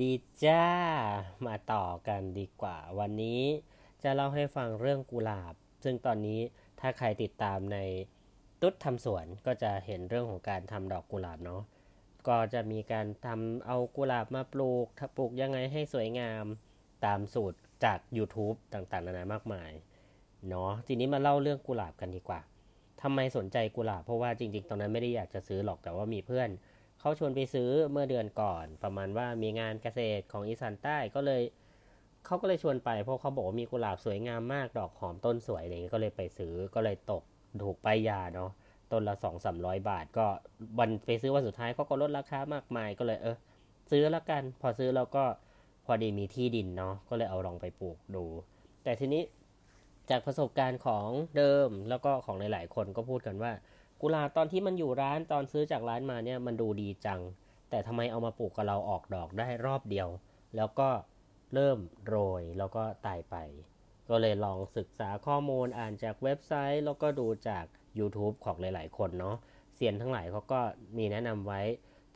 ดีจ้า มาต่อกันดีกว่า วันนี้จะเล่าให้ฟังเรื่องกุหลาบ ซึ่งตอนนี้ถ้าใครติดตามในตุ๊ดทำสวนก็จะเห็นเรื่องของการทำดอกกุหลาบเนาะก็จะมีการทำเอากุหลาบมาปลูกถ้าปลูกยังไงให้สวยงามตามสูตรจาก YouTube ต่างๆนานามากมายเนาะทีนี้มาเล่าเรื่องกุหลาบกันดีกว่าทำไมสนใจกุหลาบเพราะว่าจริง ๆ ตอนนั้นไม่ได้อยากจะซื้อหรอกแต่ว่ามีเพื่อน เขาชวนไปซื้อเมื่อเดือนก่อน ประมาณว่ามีงานเกษตรของอีสานใต้ก็เลยเขาก็เลยชวนไปเพราะเขาบอกว่ามีกุหลาบสวยงามมากดอกหอมต้นสวยอะไรเงี้ยก็เลยไปซื้อก็เลยตกถูกป้ายยาเนาะต้นละสองสามร้อยบาท ก็วันไปซื้อวันสุดท้ายเขาก็ลดราคามากมายก็เลยเออซื้อแล้วกัน พอซื้อแล้วก็พอดีมีที่ดินเนาะก็เลยเอาลองไปปลูกดู แต่ทีนี้จากประสบการณ์ของเดิมแล้วก็ของหลาย ๆ คนก็พูดกันว่า กุหลาบตอนที่มันอยู่ร้านตอนซื้อจากร้านมาเนี่ยมันดูดีจัง แต่ทำไมเอามาปลูกกับเราออกดอกได้รอบเดียว แล้วก็เริ่มโรยแล้วก็ตายไป ก็เลยลองศึกษาข้อมูลอ่านจากเว็บไซต์ แล้วก็ดูจาก YouTube ของหลาย ๆ คนเนาะเซียนทั้งหลายเขาก็มีแนะนำไว้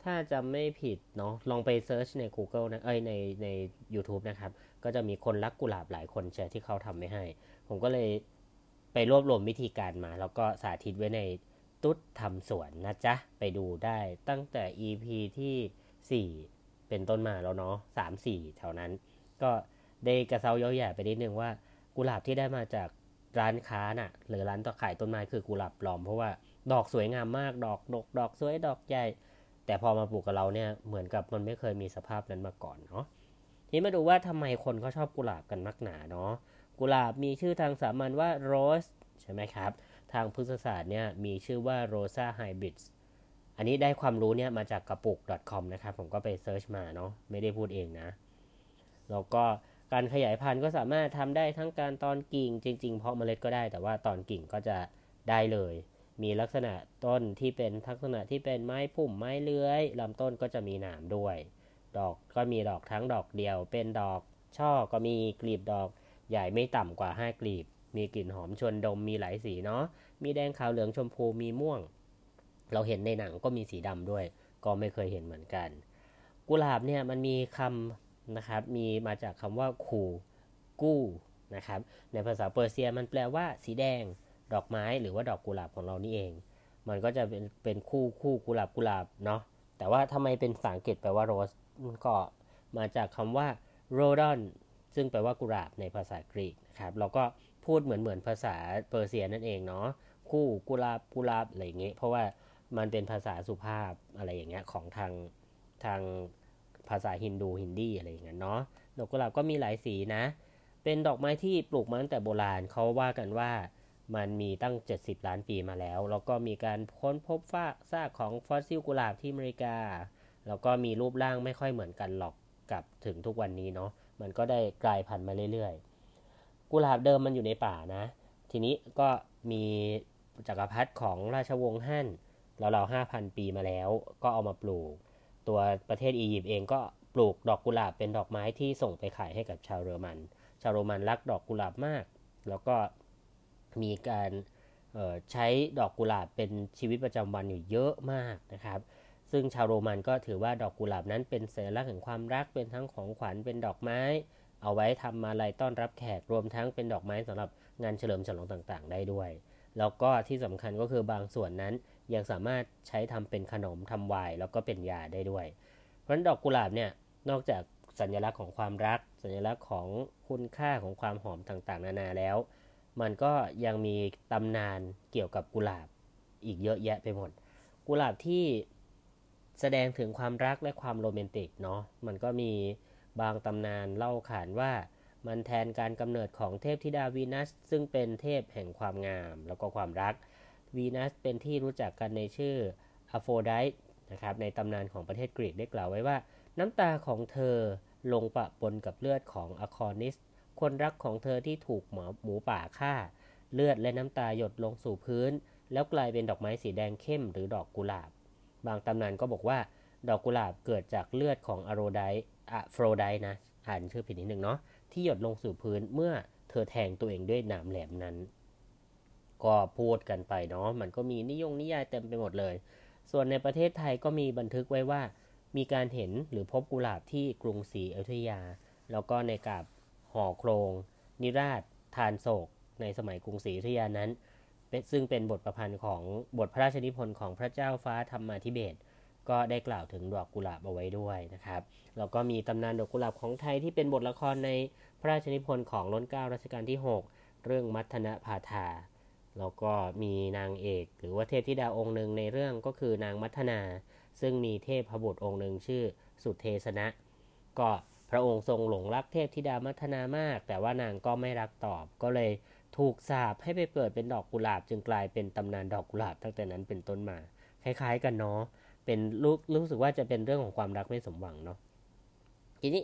ถ้าจะไม่ผิดเนาะลองไปเซิร์ชใน Google นะเอ้ยในใน YouTube นะครับ ก็จะมีคนรักกุหลาบหลายคนแชร์ที่เขาทำไม่ให้ ผมก็เลยไปรวบรวมวิธีการมา แล้วก็สาธิตไว้ใน ตุ๊ดทำสวนนะจ๊ะ ไปดูได้ตั้งแต่ EP ที่ 4 เป็นต้นมาแล้วเนาะสามสี่แถวนั้น ก็ได้กระเซาเย้าแย่ไปนิดนึงว่ากุหลาบที่ได้มาจากร้านค้าน่ะ หรือร้านต่อขายต้นไม้คือกุหลาบปลอมเพราะว่าดอกสวยงามมากดอกดก ดอกสวยดอกใหญ่ แต่พอมาปลูกกับเราเนี่ยเหมือนกับมันไม่เคยมีสภาพนั้นมาก่อนเนาะทีนี้มาดูว่าทำไมคนเขาชอบกุหลาบกันนักหนาเนาะกุหลาบมีชื่อทางสามัญว่าโรสใช่ไหมครับ ทางพฤกษศาสตร์เนี่ยมีชื่อว่า Rosa Hybrids อันนี้ได้ความรู้เนี่ยมาจากกระปุก .com นะครับ ผมก็ไปเซิร์ชมาเนาะไม่ได้พูดเองนะ แล้วก็การขยายพันธุ์ก็สามารถทำได้ทั้งการตอนกิ่งจริงๆ เพาะเมล็ดก็ได้ แต่ว่าตอนกิ่งก็จะได้เลย มีลักษณะต้นที่เป็นลักษณะที่เป็นไม้พุ่มไม้เลื้อยลำต้นก็จะมีหนามด้วย ดอกก็มีดอกทั้งดอกเดียว เป็นดอกช่อก็มีกลีบดอกใหญ่ไม่ต่ำกว่า 5 กลีบ มีกลิ่นหอมชวนดมมีหลายสีเนาะมีแดงขาวเหลืองชมพูมีม่วง เราเห็นในหนังก็มีสีดำด้วย ก็ไม่เคยเห็นเหมือนกัน กุหลาบเนี่ยมันมีคำนะครับมีมาจากคำว่าคูกู้นะครับในภาษาเปอร์เซียมันแปลว่าสีแดง ดอกไม้หรือว่าดอกกุหลาบของเรานี่เอง มันก็จะเป็นเป็นคู่คู่กุหลาบกุหลาบเนาะแต่ว่าทำไมเป็นภาษาอังกฤษแปลว่าโรสก็มาจากคำว่าโรดอนซึ่งแปลว่ากุหลาบในภาษากรีกนะครับเราก็ พูดเหมือนเหมือนภาษาเปอร์เซียนั่นเองเนาะคู่กุลาบกุลาบอะไรอย่างเงี้ยเพราะว่ามันเป็นภาษาสุภาพอะไรอย่างเงี้ยของทางทางภาษาฮินดูฮินดีอะไรอย่างเงี้ยเนาะดอกกุหลาบก็มีหลายสีนะ เป็นดอกไม้ที่ปลูกมาตั้งแต่โบราณเขาว่ากันว่ามันมีตั้ง 70 ล้านปีมาแล้ว แล้วก็มีการค้นพบฟากซากของฟอสซิลกุหลาบที่อเมริกา แล้วก็มีรูปร่างไม่ค่อยเหมือนกันหรอกกับถึงทุกวันนี้เนาะ มันก็ได้กลายพันธุ์มาเรื่อยๆ กุหลาบเดิมมันอยู่ในป่านะ ทีนี้ก็มีจักรพรรดิของราชวงศ์ฮั่นเราเราห้าพันปีมาแล้ว ก็เอามาปลูก ตัวประเทศอียิปต์เองก็ปลูกดอกกุหลาบเป็นดอกไม้ที่ส่งไปขายให้กับชาวโรมัน ชาวโรมันรักดอกกุหลาบมาก แล้วก็มีการใช้ดอกกุหลาบเป็นชีวิตประจำวันอยู่เยอะมากนะครับ ซึ่งชาวโรมันก็ถือว่าดอกกุหลาบนั้นเป็นสัญลักษณ์แห่งความรักเป็นทั้งของขวัญเป็นดอกไม้ เอาไว้ทำมาลัยต้อนรับแขกรวมทั้งเป็นดอกไม้สำหรับงานเฉลิมฉลองต่างๆ ได้ด้วย แล้วก็ที่สำคัญก็คือบางส่วนนั้นยังสามารถใช้ทำเป็นขนมทำวายแล้วก็เป็นยาได้ด้วย เพราะฉะนั้นดอกกุหลาบเนี่ยนอกจากสัญลักษณ์ของความรัก สัญลักษณ์ของคุณค่าของความหอมต่างๆ นานาแล้ว มันก็ยังมีตำนานเกี่ยวกับกุหลาบอีกเยอะแยะไปหมด กุหลาบที่แสดงถึงความรักและความโรแมนติกเนาะมันก็มี บางตำนานเล่าขานว่ามันแทนการกำเนิดของเทพธิดาวีนัส ซึ่งเป็นเทพแห่งความงามแล้วก็ความรัก วีนัสเป็นที่รู้จักกันในชื่ออโฟไดต์นะครับในตำนานของประเทศกรีกได้กล่าวไว้ว่า น้ำตาของเธอลงปะปนกับเลือดของอคอนิส คนรักของเธอที่ถูกหมอหมูป่าฆ่า เลือดและน้ำตาหยดลงสู่พื้น แล้วกลายเป็นดอกไม้สีแดงเข้มหรือดอกกุหลาบ บางตำนานก็บอกว่า ดอกกุหลาบเกิดจากเลือดของอโรได อะโฟรไดนะ อ่านชื่อผิดนิดหนึ่งเนาะที่หยดลงสู่พื้นเมื่อเธอแทงตัวเองด้วยหนามแหลมนั้น ก็พูดกันไปเนาะมันก็มีนิยงนิยายเต็มไปหมดเลย ส่วนในประเทศไทยก็มีบันทึกไว้ว่า มีการเห็นหรือพบกุหลาบที่กรุงศรีอยุธยา แล้วก็ในกาบห่อโครง นิราช ทานโศก ในสมัยกรุงศรีอยุธยานั้นซึ่งเป็นบทประพันธ์ของบทพระราชนิพนธ์ของพระเจ้าฟ้าธรรมาธิเบศร ก็ได้กล่าวถึงดอกกุหลาบเอาไว้ด้วยนะครับแล้วก็มีตำนานดอกกุหลาบของไทยที่เป็นบทละครในพระราชนิพนธ์ของล้นเกล้ารัชกาลที่ 6 เรื่องมัทนพาธาแล้วก็มีนางเอก หรือว่าเทพธิดาองค์หนึ่งในเรื่องก็คือนางมัทนา ซึ่งมีเทพพบุตรองค์หนึ่งชื่อสุเทสนะ ก็พระองค์ทรงหลงรักเทพธิดามัทนามาก แต่ว่านางก็ไม่รักตอบก็เลยถูกสาปให้ไปเกิดเป็นดอกกุหลาบ จึงกลายเป็นตำนานดอกกุหลาบตั้งแต่นั้นเป็นต้นมา คล้ายๆกันเนาะ เป็นรู้รู้สึกว่าจะเป็นเรื่องของความรักไม่สมหวังเนาะทีนี้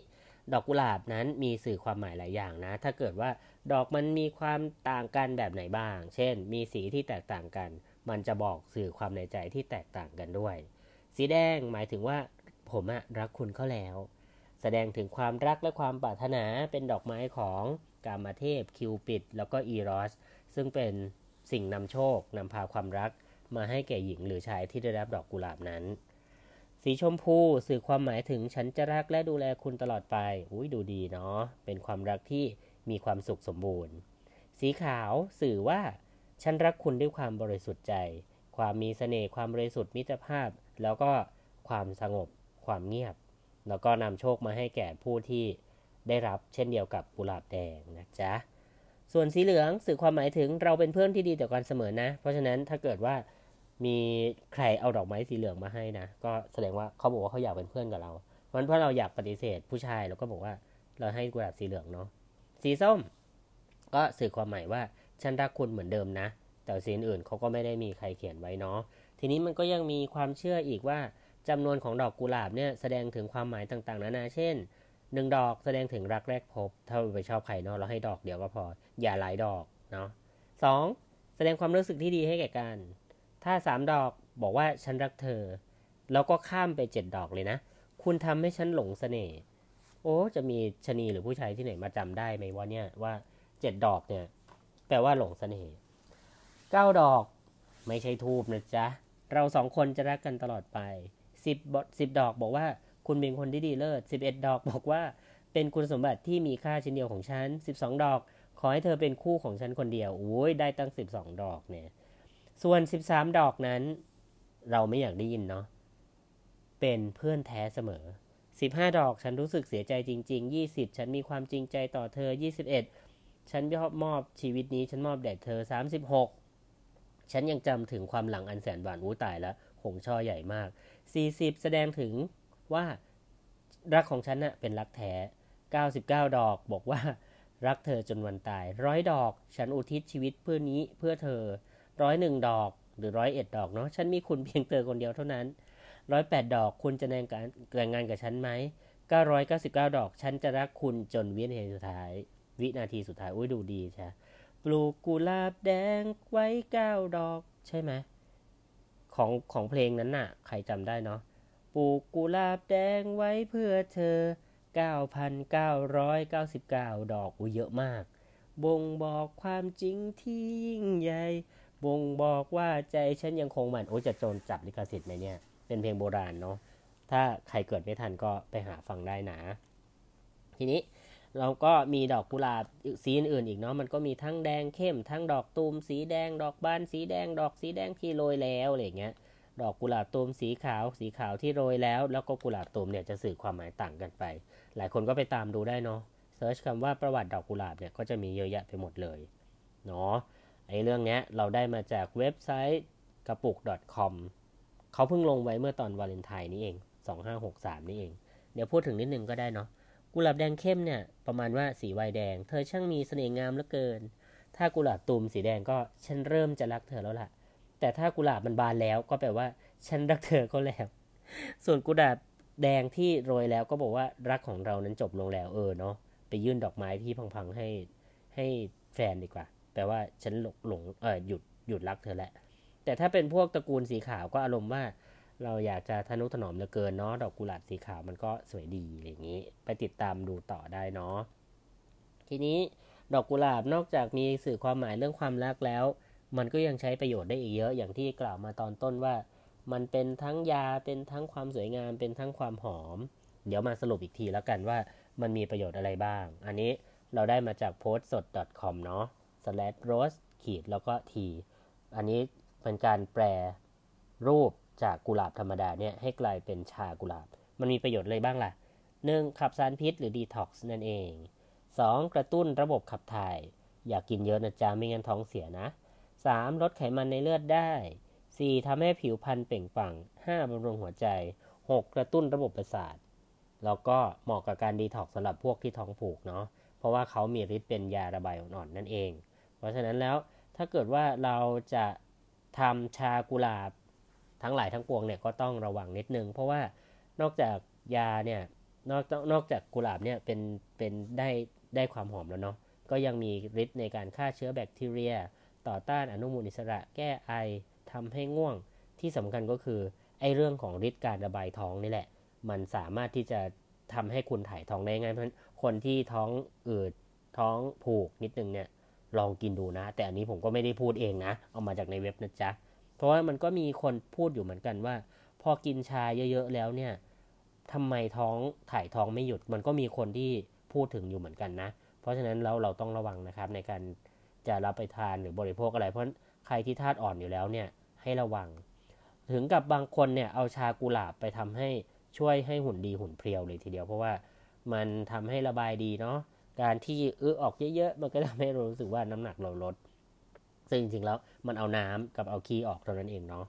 ดอกกุหลาบนั้นมีสื่อความหมายหลายอย่างนะ ถ้าเกิดว่าดอกมันมีความต่างกันแบบไหนบ้าง เช่น มีสีที่แตกต่างกัน มันจะบอกสื่อความในใจที่แตกต่างกันด้วย สีแดงหมายถึงว่าผมอะรักคุณเขาแล้ว แสดงถึงความรักและความปรารถนาเป็นดอกไม้ของกามเทพคิวปิด แล้วก็อีรอส ซึ่งเป็นสิ่งนำโชคนำพาความรัก มาให้แก่หญิงหรือชายที่ได้รับดอกกุหลาบนั้น สีชมพูสื่อความหมายถึงฉันจะรักและดูแลคุณตลอดไป อุ้ยดูดีเนาะ เป็นความรักที่มีความสุขสมบูรณ์ สีขาวสื่อว่า ฉันรักคุณด้วยความบริสุทธิ์ใจ ความมีเสน่ห์ ความบริสุทธิ์มิตรภาพ แล้วก็ความสงบ ความเงียบ แล้วก็นำโชคมาให้แก่ผู้ที่ได้รับเช่นเดียวกับกุหลาบแดงนะจ๊ะส่วนสีเหลืองสื่อความหมายถึงเราเป็นเพื่อนที่ดีต่อกันเสมอนะ เพราะฉะนั้นถ้าเกิดว่า มีใครเอาดอกไม้สีเหลืองมาให้นะ ก็แสดงว่าเขาบอกว่าเขาอยากเป็นเพื่อนกับเรา เพราะเพราะเราอยากปฏิเสธผู้ชายเราก็บอกว่าเราให้กุหลาบสีเหลืองเนาะ สีส้ม ก็สื่อความหมายว่าฉันรักคุณเหมือนเดิมนะ แต่สีอื่นเขาก็ไม่ได้มีใครเขียนไว้เนาะ ทีนี้มันก็ยังมีความเชื่ออีกว่าจำนวนของดอกกุหลาบเนี่ยแสดงถึงความหมายต่างๆนานาเช่นหนึ่งดอกแสดงถึงรักแรกพบ ถ้าไปชอบใครเนาะเราให้ดอกเดียวก็พอ อย่าหลายดอกเนาะสองแสดงความรู้สึกที่ดีให้แก่กัน ถ้าสามดอกบอกว่าฉันรักเธอ แล้วก็ข้ามไปเจ็ดดอกเลยนะ คุณทำให้ฉันหลงเสน่ห์ โอ้ จะมีชนีหรือผู้ชายที่ไหนมาจำได้ไหมว่าเนี่ยว่าเจ็ดดอกเนี่ย แปลว่าหลงเสน่ห์เก้าดอกไม่ใช่ทูบนะจ๊ะ เราสองคนจะรักกันตลอดไปสิบสิบดอกบอกว่าคุณเป็นคนที่ดีเลิศสิบเอ็ดดอกบอกว่าเป็นคุณสมบัติที่มีค่าชิ้นเดียวของฉันสิบสองดอก ขอให้เธอเป็นคู่ของฉันคนเดียวโอ้ยได้ตั้งสิบสองดอกเนี่ย ส่วน 13 ดอกนั้น เราไม่อยากได้ยินเนาะเป็นเพื่อนแท้เสมอ 15 ดอกฉันรู้สึกเสียใจจริง ๆ 20 ฉันมีความจริงใจต่อเธอ 21 ฉันยอมมอบชีวิตนี้ฉันมอบแด่เธอ 36 ฉันยังจำถึงความหลังอันแสนหวานอู้ตายแล้วหงช่อใหญ่มาก 40 แสดงถึงว่ารักของฉันนะ่ะเป็นรักแท้ 99 ดอกบอกว่า รักเธอจนวันตายร้อยดอก ฉันอุทิศชีวิตเพื่อนี้เพื่อเธอ ร้อยหนึ่งดอกหรือร้อยเอ็ดดอกเนาะฉันมีคุณเพียงเธอคนเดียวเท่านั้นร้อยแปดดอกคุณจะแต่งการแต่งงานกับฉันไหมเก้าร้อยเก้าสิบเก้าดอก ฉันจะรักคุณจนวินาทีสุดท้าย วินาทีสุดท้ายอุ้ยดูดีใช่ปลูกกุหลาบแดงไว้เก้าดอก ใช่ไหมของของเพลงนั้นน่ะ ใครจำได้เนาะปลูกกุหลาบแดงไว้เพื่อเธอ 9,999 ดอกอุ้ยเยอะมาก บ่งบอกความจริงที่ยิ่งใหญ่ บ่งบอกว่าใจฉันยังคงหมันโอ้จะโจรจับลิขสิทธิ์ไหมเนี่ย เป็นเพลงโบราณเนาะถ้าใครเกิดไม่ทันก็ไปหาฟังได้นะ ทีนี้เราก็มีดอกกุหลาบสีอื่นๆอีกเนาะมันก็มีทั้งแดงเข้ม ทั้งดอกตูมสีแดง ดอกบานสีแดง ดอกสีแดงที่โรยแล้วอะไรเงี้ยดอกกุหลาบตูมสีขาว สีขาวที่โรยแล้ว แล้วก็กุหลาบตูมเนี่ยจะสื่อความหมายต่างกันไป หลายคนก็ไปตามดูได้เนาะ search คำว่าประวัติดอกกุหลาบเนี่ยก็จะมีเยอะแยะไปหมดเลยเนาะ ไอ้เรื่องเนี้ยเราได้มาจากเว็บไซต์กระปุก .com เขาเพิ่งลงไว้เมื่อตอนวาเลนไทน์นี้เอง 2563 นี่เอง เดี๋ยวพูดถึงนิดนึงก็ได้เนาะกุหลาบแดงเข้มเนี่ยประมาณว่าสีวายแดง เธอช่างมีเสน่ห์งามเหลือเกิน ถ้ากุหลาบตูมสีแดงก็ฉันเริ่มจะรักเธอแล้วล่ะ แต่ถ้ากุหลาบมันบานแล้วก็แปลว่า ฉันรักเธอก็แล้ว ส่วนกุหลาบแดงที่โรยแล้วก็บอกว่ารักของเรานั้นจบลงแล้วเออเนาะไปยื่นดอกไม้ที่พังๆให้ให้แฟนดีกว่า แปลว่าฉันหลงหลงเออหยุดหยุดรักเธอแหละ แต่ถ้าเป็นพวกตระกูลสีขาวก็อารมณ์ว่าเราอยากจะทนุถนอมเหลือเกินเนาะดอกกุหลาบสีขาวมันก็สวยดีอะไรอย่างนี้ ไปติดตามดูต่อได้เนาะทีนี้ดอกกุหลาบนอกจากมีสื่อความหมายเรื่องความรักแล้ว มันก็ยังใช้ประโยชน์ได้อีกเยอะอย่างที่กล่าวมาตอนต้นว่า มันเป็นทั้งยาเป็นทั้งความสวยงาม เป็นทั้งความหอม เดี๋ยวมาสรุปอีกทีแล้วกันว่ามันมีประโยชน์อะไรบ้าง อันนี้เราได้มาจาก p o s t s d com เนาะ slash rose ขีดแล้วก็ t อันนี้เป็นการแปรรูปจากกุหลาบธรรมดาเนี่ยให้กลายเป็นชากุหลาบ มันมีประโยชน์อะไรบ้างล่ะ 1. ขับสารพิษหรือดีท็อกซ์นั่นเอง 2. กระตุ้นระบบขับถ่าย อย่ากินเยอะนะจ๊ะไม่งั้นท้องเสียนะ 3. ลดไขมันในเลือดได้ 4. ทำให้ผิวพรรณเปล่งปลั่ง 5. บำรุงหัวใจ 6. กระตุ้นระบบประสาท แล้วก็เหมาะกับการดีท็อกซ์สำหรับพวกที่ท้องผูกเนาะ เพราะว่าเขามีฤทธิ์เป็นยาระบายอ่อนๆนั่นเอง เพราะฉะนั้นแล้วถ้าเกิดว่าเราจะทำชากุหลาบทั้งหลายทั้งปวงเนี่ยก็ต้องระวังนิดนึง เพราะว่านอกจากยาเนี่ยนอกนอกจากกุหลาบเนี่ยเป็นเป็นได้ได้ความหอมแล้วเนาะก็ยังมีฤทธิ์ในการฆ่าเชื้อแบคทีเรีย ต่อต้านอนุมูลอิสระแก้ไอทำให้ง่วงที่สำคัญก็คือไอเรื่องของฤทธิ์การระบายท้องนี่แหละ มันสามารถที่จะทำให้คุณถ่ายท้องได้ง่ายเพราะคนที่ท้องอืดท้องผูกนิดนึงเนี่ย ลองกินดูนะ แต่อันนี้ผมก็ไม่ได้พูดเองนะ เอามาจากในเว็บนะจ๊ะ เพราะว่ามันก็มีคนพูดอยู่เหมือนกันว่า พอกินชาเยอะๆแล้วเนี่ยทำไมท้องถ่ายท้องไม่หยุด มันก็มีคนที่พูดถึงอยู่เหมือนกันนะ เพราะฉะนั้นเราเราต้องระวังนะครับในการจะรับไปทานหรือบริโภคอะไร เพราะใครที่ธาตุอ่อนอยู่แล้วเนี่ยให้ระวัง ถึงกับบางคนเนี่ยเอาชากุหลาบไปทำให้ช่วยให้หุ่นดีหุ่นเพรียวเลยทีเดียว เพราะว่ามันทำให้ระบายดีเนาะ การที่เออออกเยอะๆ มันก็ทำให้เรารู้สึกว่าน้ำหนักเราลด ซึ่งจริงๆแล้วมันเอาน้ำกับเอาขี้ออกเท่านั้นเองเนาะ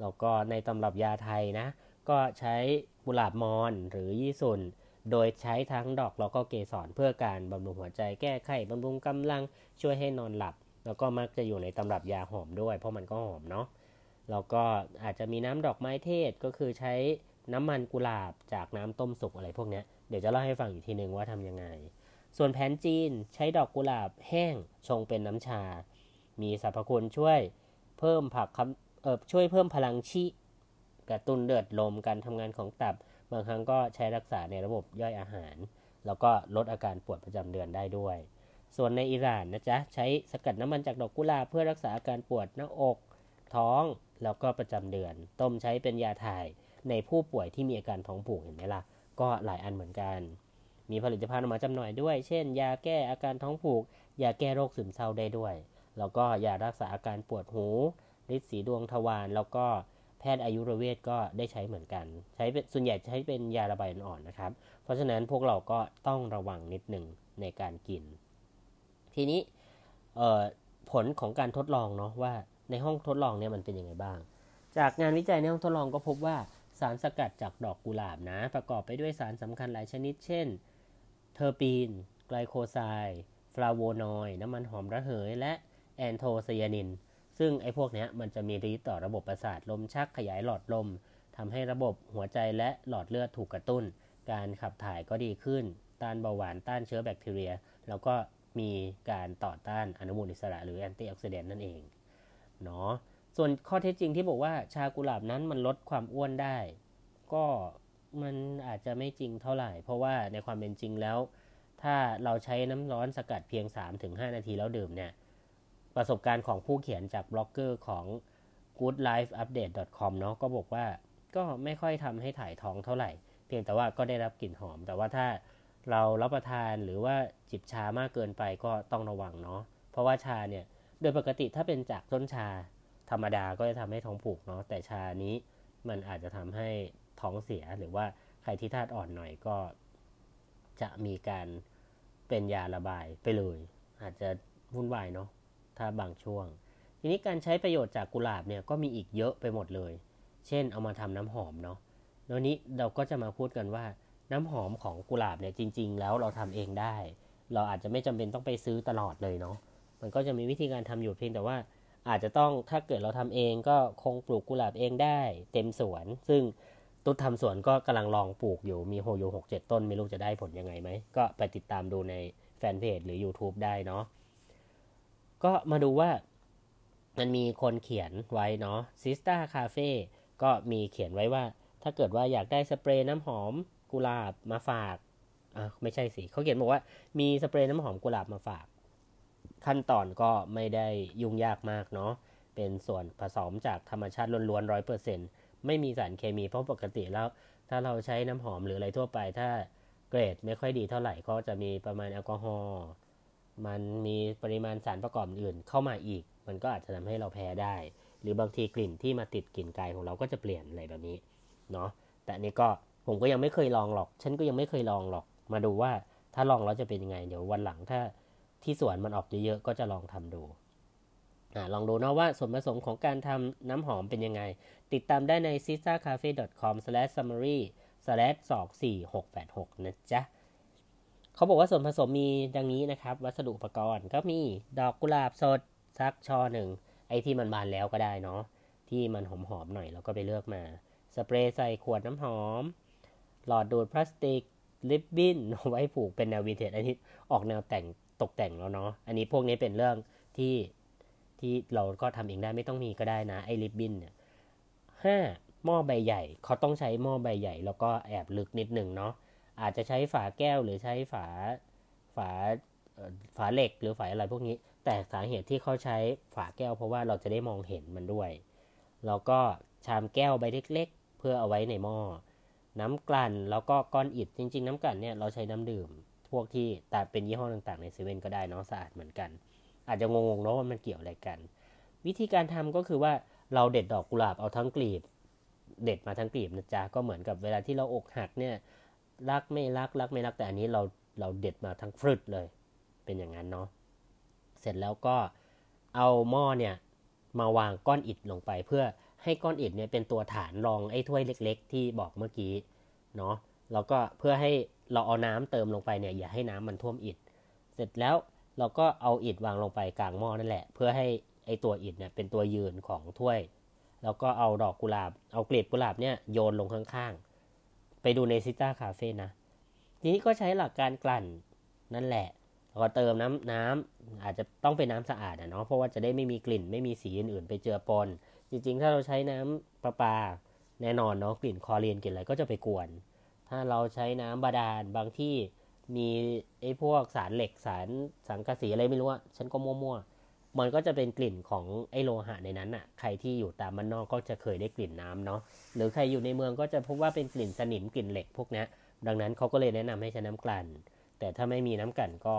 แล้วก็ในตำรับยาไทยนะ ก็ใช้กุหลาบมอนหรือยี่สุนโดยใช้ทั้งดอกแล้วก็เกสรเพื่อการบำรุงหัวใจแก้ไขบำรุงกำลังช่วยให้นอนหลับ แล้วก็มักจะอยู่ในตำรับยาหอมด้วย เพราะมันก็หอมเนาะ แล้วก็อาจจะมีน้ำดอกไม้เทศก็คือใช้น้ำมันกุหลาบจากน้ำต้มสุกอะไรพวกนี้เดี๋ยวจะเล่าให้ฟังอีกทีหนึ่งว่าทำยังไง ส่วนแผนจีนใช้ดอกกุหลาบแห้งชงเป็นน้ำชา มีสรรพคุณช่วยเพิ่มผักเออช่วยเพิ่มพลังชีกระตุ้นเลือดลมการทำงานของตับ บางครั้งก็ใช้รักษาในระบบย่อยอาหาร แล้วก็ลดอาการปวดประจำเดือนได้ด้วย ส่วนในอิหร่านนะจ๊ะใช้สกัดน้ำมันจากดอกกุหลาบเพื่อรักษาอาการปวดหน้าอก ท้องแล้วก็ประจำเดือน ต้มใช้เป็นยาถ่ายในผู้ป่วยที่มีอาการท้องผูกเห็นไหมล่ะ ก็หลายอันเหมือนกัน มีผลิตภัณฑ์ออกมาจำหน่ายด้วย เช่น ยาแก้อาการท้องผูก ยาแก้โรคซึมเศร้าได้ด้วย แล้วก็ยารักษาอาการปวดหูฤทธิ์สีดวงทวาร แล้วก็แพทย์อายุรเวทก็ได้ใช้เหมือนกัน ใช้ส่วนใหญ่ใช้เป็นยาระบายอ่อนนะครับ เพราะฉะนั้นพวกเราก็ต้องระวังนิดหนึ่งในการกิน ทีนี้ผลของการทดลองเนาะว่าในห้องทดลองเนี่ยมันเป็นยังไงบ้าง จากงานวิจัยในห้องทดลองก็พบว่าสารสกัดจากดอกกุหลาบนะ ประกอบไปด้วยสารสำคัญหลายชนิด เช่น เทอร์ปีน ไกลโคไซด์ฟลาโวนอยด์น้ำมันหอมระเหย และแอนโทไซยานิน ซึ่งไอ้พวกนี้มันจะมีฤทธิ์ต่อระบบประสาทลมชักขยายหลอดลมทำให้ระบบหัวใจและหลอดเลือดถูกกระตุ้น การขับถ่ายก็ดีขึ้น ต้านเบาหวานต้านเชื้อแบคทีเรีย แล้วก็มีการต่อต้านอนุมูลอิสระหรือ antioxidant นั่นเองเนาะส่วนข้อเท็จจริงที่บอกว่าชากุหลาบนั้นมันลดความอ้วนได้ ก็ มันอาจจะไม่จริงเท่าไหร่ เพราะว่าในความเป็นจริงแล้ว ถ้าเราใช้น้ำร้อนสกัดเพียง 3-5 นาทีแล้วดื่มเนี่ย ประสบการณ์ของผู้เขียนจากบล็อกเกอร์ของ goodlifeupdate.com เนาะก็บอกว่าก็ไม่ค่อยทำให้ถ่ายท้องเท่าไหร่ เพียงแต่ว่าก็ได้รับกลิ่นหอม แต่ว่าถ้าเรารับประทานหรือว่าจิบชามากเกินไปก็ต้องระวังเนาะเพราะว่าชาเนี่ยโดยปกติถ้าเป็นจากต้นชาธรรมดาก็จะทำให้ท้องผูกเนาะแต่ชานี้มันอาจจะทำให้ ท้องเสียหรือว่าใครที่ธาตุอ่อนหน่อยก็จะมีการเป็นยาระบายไปเลย อาจจะวุ่นวายเนาะถ้าบางช่วง ทีนี้การใช้ประโยชน์จากกุหลาบเนี่ยก็มีอีกเยอะไปหมดเลย เช่นเอามาทำน้ำหอมเนาะแล้วนี้เราก็จะมาพูดกันว่าน้ำหอมของกุหลาบเนี่ยจริง ๆ แล้วเราทำเองได้ เราอาจจะไม่จำเป็นต้องไปซื้อตลอดเลยเนาะมันก็จะมีวิธีการทำอยู่เพียงแต่ว่าอาจจะต้องถ้าเกิดเราทำเองก็คงปลูกกุหลาบเองได้ เต็มสวน ซึ่ง ตุ๊ดทำสวนก็กำลังลองปลูกอยู่มีโฮโยหกเจ็ดต้น ไม่รู้จะได้ผลยังไงไหม ก็ไปติดตามดูในแฟนเพจหรือ YouTube ได้เนาะก็มาดูว่ามันมีคนเขียนไว้เนาะซิสตาคาเฟ่ก็มีเขียนไว้ว่า ถ้าเกิดว่าอยากได้สเปรย์น้ำหอมกุหลาบมาฝากอะไม่ใช่สิเขาเขียนบอกว่ามีสเปรย์น้ำหอมกุหลาบมาฝาก ขั้นตอนก็ไม่ได้ยุ่งยากมากเนาะเป็นส่วนผสมจากธรรมชาติล้วนๆร้อยเปอร์เซ็นต์ ไม่มีสารเคมีเพราะปกติแล้ว ถ้าเราใช้น้ำหอมหรืออะไรทั่วไป ถ้าเกรดไม่ค่อยดีเท่าไหร่ก็จะมีประมาณแอลกอฮอล์มันมีปริมาณสารประกอบอื่นเข้ามาอีก มันก็อาจจะทำให้เราแพ้ได้ หรือบางทีกลิ่นที่มาติดกลิ่นกายของเราก็จะเปลี่ยนอะไรแบบนี้เนาะแต่นี้ก็ผมก็ยังไม่เคยลองหรอก ฉันก็ยังไม่เคยลองหรอก มาดูว่าถ้าลองแล้วจะเป็นยังไง เดี๋ยววันหลังถ้าที่สวนมันออกเยอะๆก็จะลองทำดู อลองดูนะว่าส่วนผสมของการทำน้ำหอมเป็นยังไง ติดตามได้ใน s i s a c a f e c o m s u m m a r y 2 4 6 8 6นะจ๊ะเขาบอกว่าส่วนผสมมีดังนี้นะครับ วัสดุอุปกรณ์ก็มีดอกกุหลาบสดสักช่อหนึ่งไอ้ที่มันบานแล้วก็ได้เนาะที่มันหอมๆหน่อยเราก็ไปเลือกมา สเปรย์ใส่ขวดน้ำหอม หลอดดูดพลาสติกลิปบิ้นไว้ผูกเป็นแนววิเทจอันนี้ออกแนวแต่งตกแต่งแล้วเนาะอันนี้พวกนี้เป็นเรื่องที่ ที่เราก็ทำเองได้ไม่ต้องมีก็ได้นะไอ้ลิปบิ้นเนี่ยห้าหม้อใบใหญ่เขาต้องใช้หม้อใบใหญ่ แล้วก็แอบลึกนิดหนึ่งเนาะอาจจะใช้ฝาแก้วหรือใช้ฝาฝาฝาเหล็กหรือฝาอะไรพวกนี้ แต่สาเหตุที่เขาใช้ฝาแก้ว เพราะว่าเราจะได้มองเห็นมันด้วย แล้วก็ชามแก้วใบเล็ก ๆ เพื่อเอาไว้ในหม้อน้ำกลั่นแล้วก็ก้อนอิฐจริง ๆ น้ำกลั่นเนี่ยเราใช้น้ำดื่ม พวกที่แต่เป็นยี่ห้อต่างๆในเซเว่นก็ได้เนาะสะอาดเหมือนกัน อาจจะงงๆเนาะว่ามันเกี่ยวอะไรกัน วิธีการทำก็คือว่าเราเด็ดดอกกุหลาบเอาทั้งกลีบ เด็ดมาทั้งกลีบนะจ๊ะก็เหมือนกับเวลาที่เราอกหักเนี่ยรักไม่รักรักไม่รักแต่อันนี้เราเราเด็ดมาทั้งฟรึดเลย เป็นอย่างนั้นเนาะเสร็จแล้วก็เอาหม้อเนี่ยมาวางก้อนอิฐลงไปเพื่อให้ก้อนอิฐเนี่ยเป็นตัวฐานรองไอ้ถ้วยเล็ก ๆ ที่บอกเมื่อกี้เนาะแล้วก็เพื่อให้เราเอาน้ำเติมลงไปเนี่ยอย่าให้น้ำมันท่วมอิฐ เสร็จแล้ว เราก็เอาอิฐวางลงไปกลางหม้อนั่นแหละ เพื่อให้ไอตัวอิฐเนี่ยเป็นตัวยืนของถ้วย แล้วก็เอาดอกกุหลาบ เอากลีบกุหลาบเนี่ยโยนลงข้างๆ ไปดูในซิต้าคาเฟ่นะทีนี้ก็ใช้หลักการกลั่นนั่นแหละแล้วก็เติมน้ำน้ำอาจจะต้องเป็นน้ำสะอาดนะเนาะเพราะว่าจะได้ไม่มีกลิ่นไม่มีสีอื่นๆ ไปเจือปน จริงๆ ถ้าเราใช้น้ำประปาแน่นอนเนาะกลิ่นคอเรียนกลิ่นอะไรก็จะไปกวน ถ้าเราใช้น้ำบาดาลบางที่ มีไอ้พวกสารเหล็กสารสังกะสีอะไรไม่รู้อะฉันก็มั่วๆ มันก็จะเป็นกลิ่นของไอ้โลหะในนั้นอะใครที่อยู่ตามมันนอกก็จะเคยได้กลิ่นน้ำเนาะหรือใครอยู่ในเมืองก็จะพบว่าเป็นกลิ่นสนิมกลิ่นเหล็กพวกนี้ดังนั้นเขาก็เลยแนะนำให้ใช้น้ำกลั่น แต่ถ้าไม่มีน้ำกลั่นก็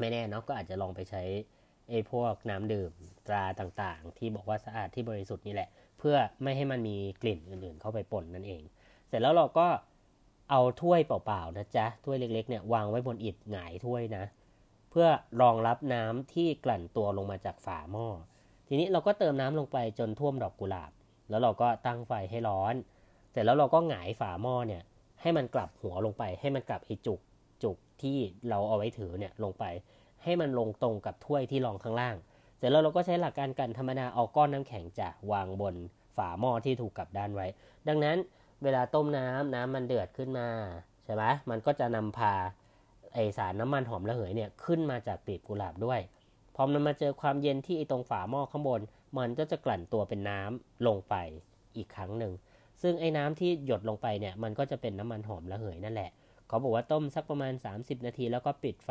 ไม่แน่เนาะก็อาจจะลองไปใช้ไอ้พวกน้ำดื่มตราต่างๆ ที่บอกว่าสะอาดที่บริสุทธิ์นี่แหละ เพื่อไม่ให้มันมีกลิ่นอื่นๆ เข้าไปปนนั่นเอง เสร็จแล้วเราก็ เอาถ้วยเปล่าๆนะจ๊ะถ้วยเล็กๆเนี่ยวางไว้บนอิฐหงายถ้วยนะ เพื่อรองรับน้ำที่กลั่นตัวลงมาจากฝาหม้อ ทีนี้เราก็เติมน้ำลงไปจนท่วมดอกกุหลาบ แล้วเราก็ตั้งไฟให้ร้อนเสร็จแล้วเราก็หงายฝาหม้อเนี่ย ให้มันกลับหัวลงไป ให้มันกลับไอจุกจุกที่เราเอาไว้ถือเนี่ยลงไป ให้มันลงตรงกับถ้วยที่รองข้างล่าง เสร็จแล้วเราก็ใช้หลักการกันธรรมดาเอาก้อนน้ำแข็งจะวางบนฝาหม้อที่ถูกกลับด้านไว้ ดังนั้น เวลาต้มน้ำน้ำมันเดือดขึ้นมาใช่ไหมมันก็จะนำพาไอสารน้ำมันหอมระเหยเนี่ยขึ้นมาจากปีบกุหลาบด้วย พอมันมาเจอความเย็นที่ไอตรงฝาหม้อข้างบน มันก็จะกลั่นตัวเป็นน้ำลงไปอีกครั้งหนึ่ง ซึ่งไอ้น้ำที่หยดลงไปเนี่ยมันก็จะเป็นน้ำมันหอมระเหยนั่นแหละ เขาบอกว่าต้มสักประมาณ 30 นาทีแล้วก็ปิดไฟ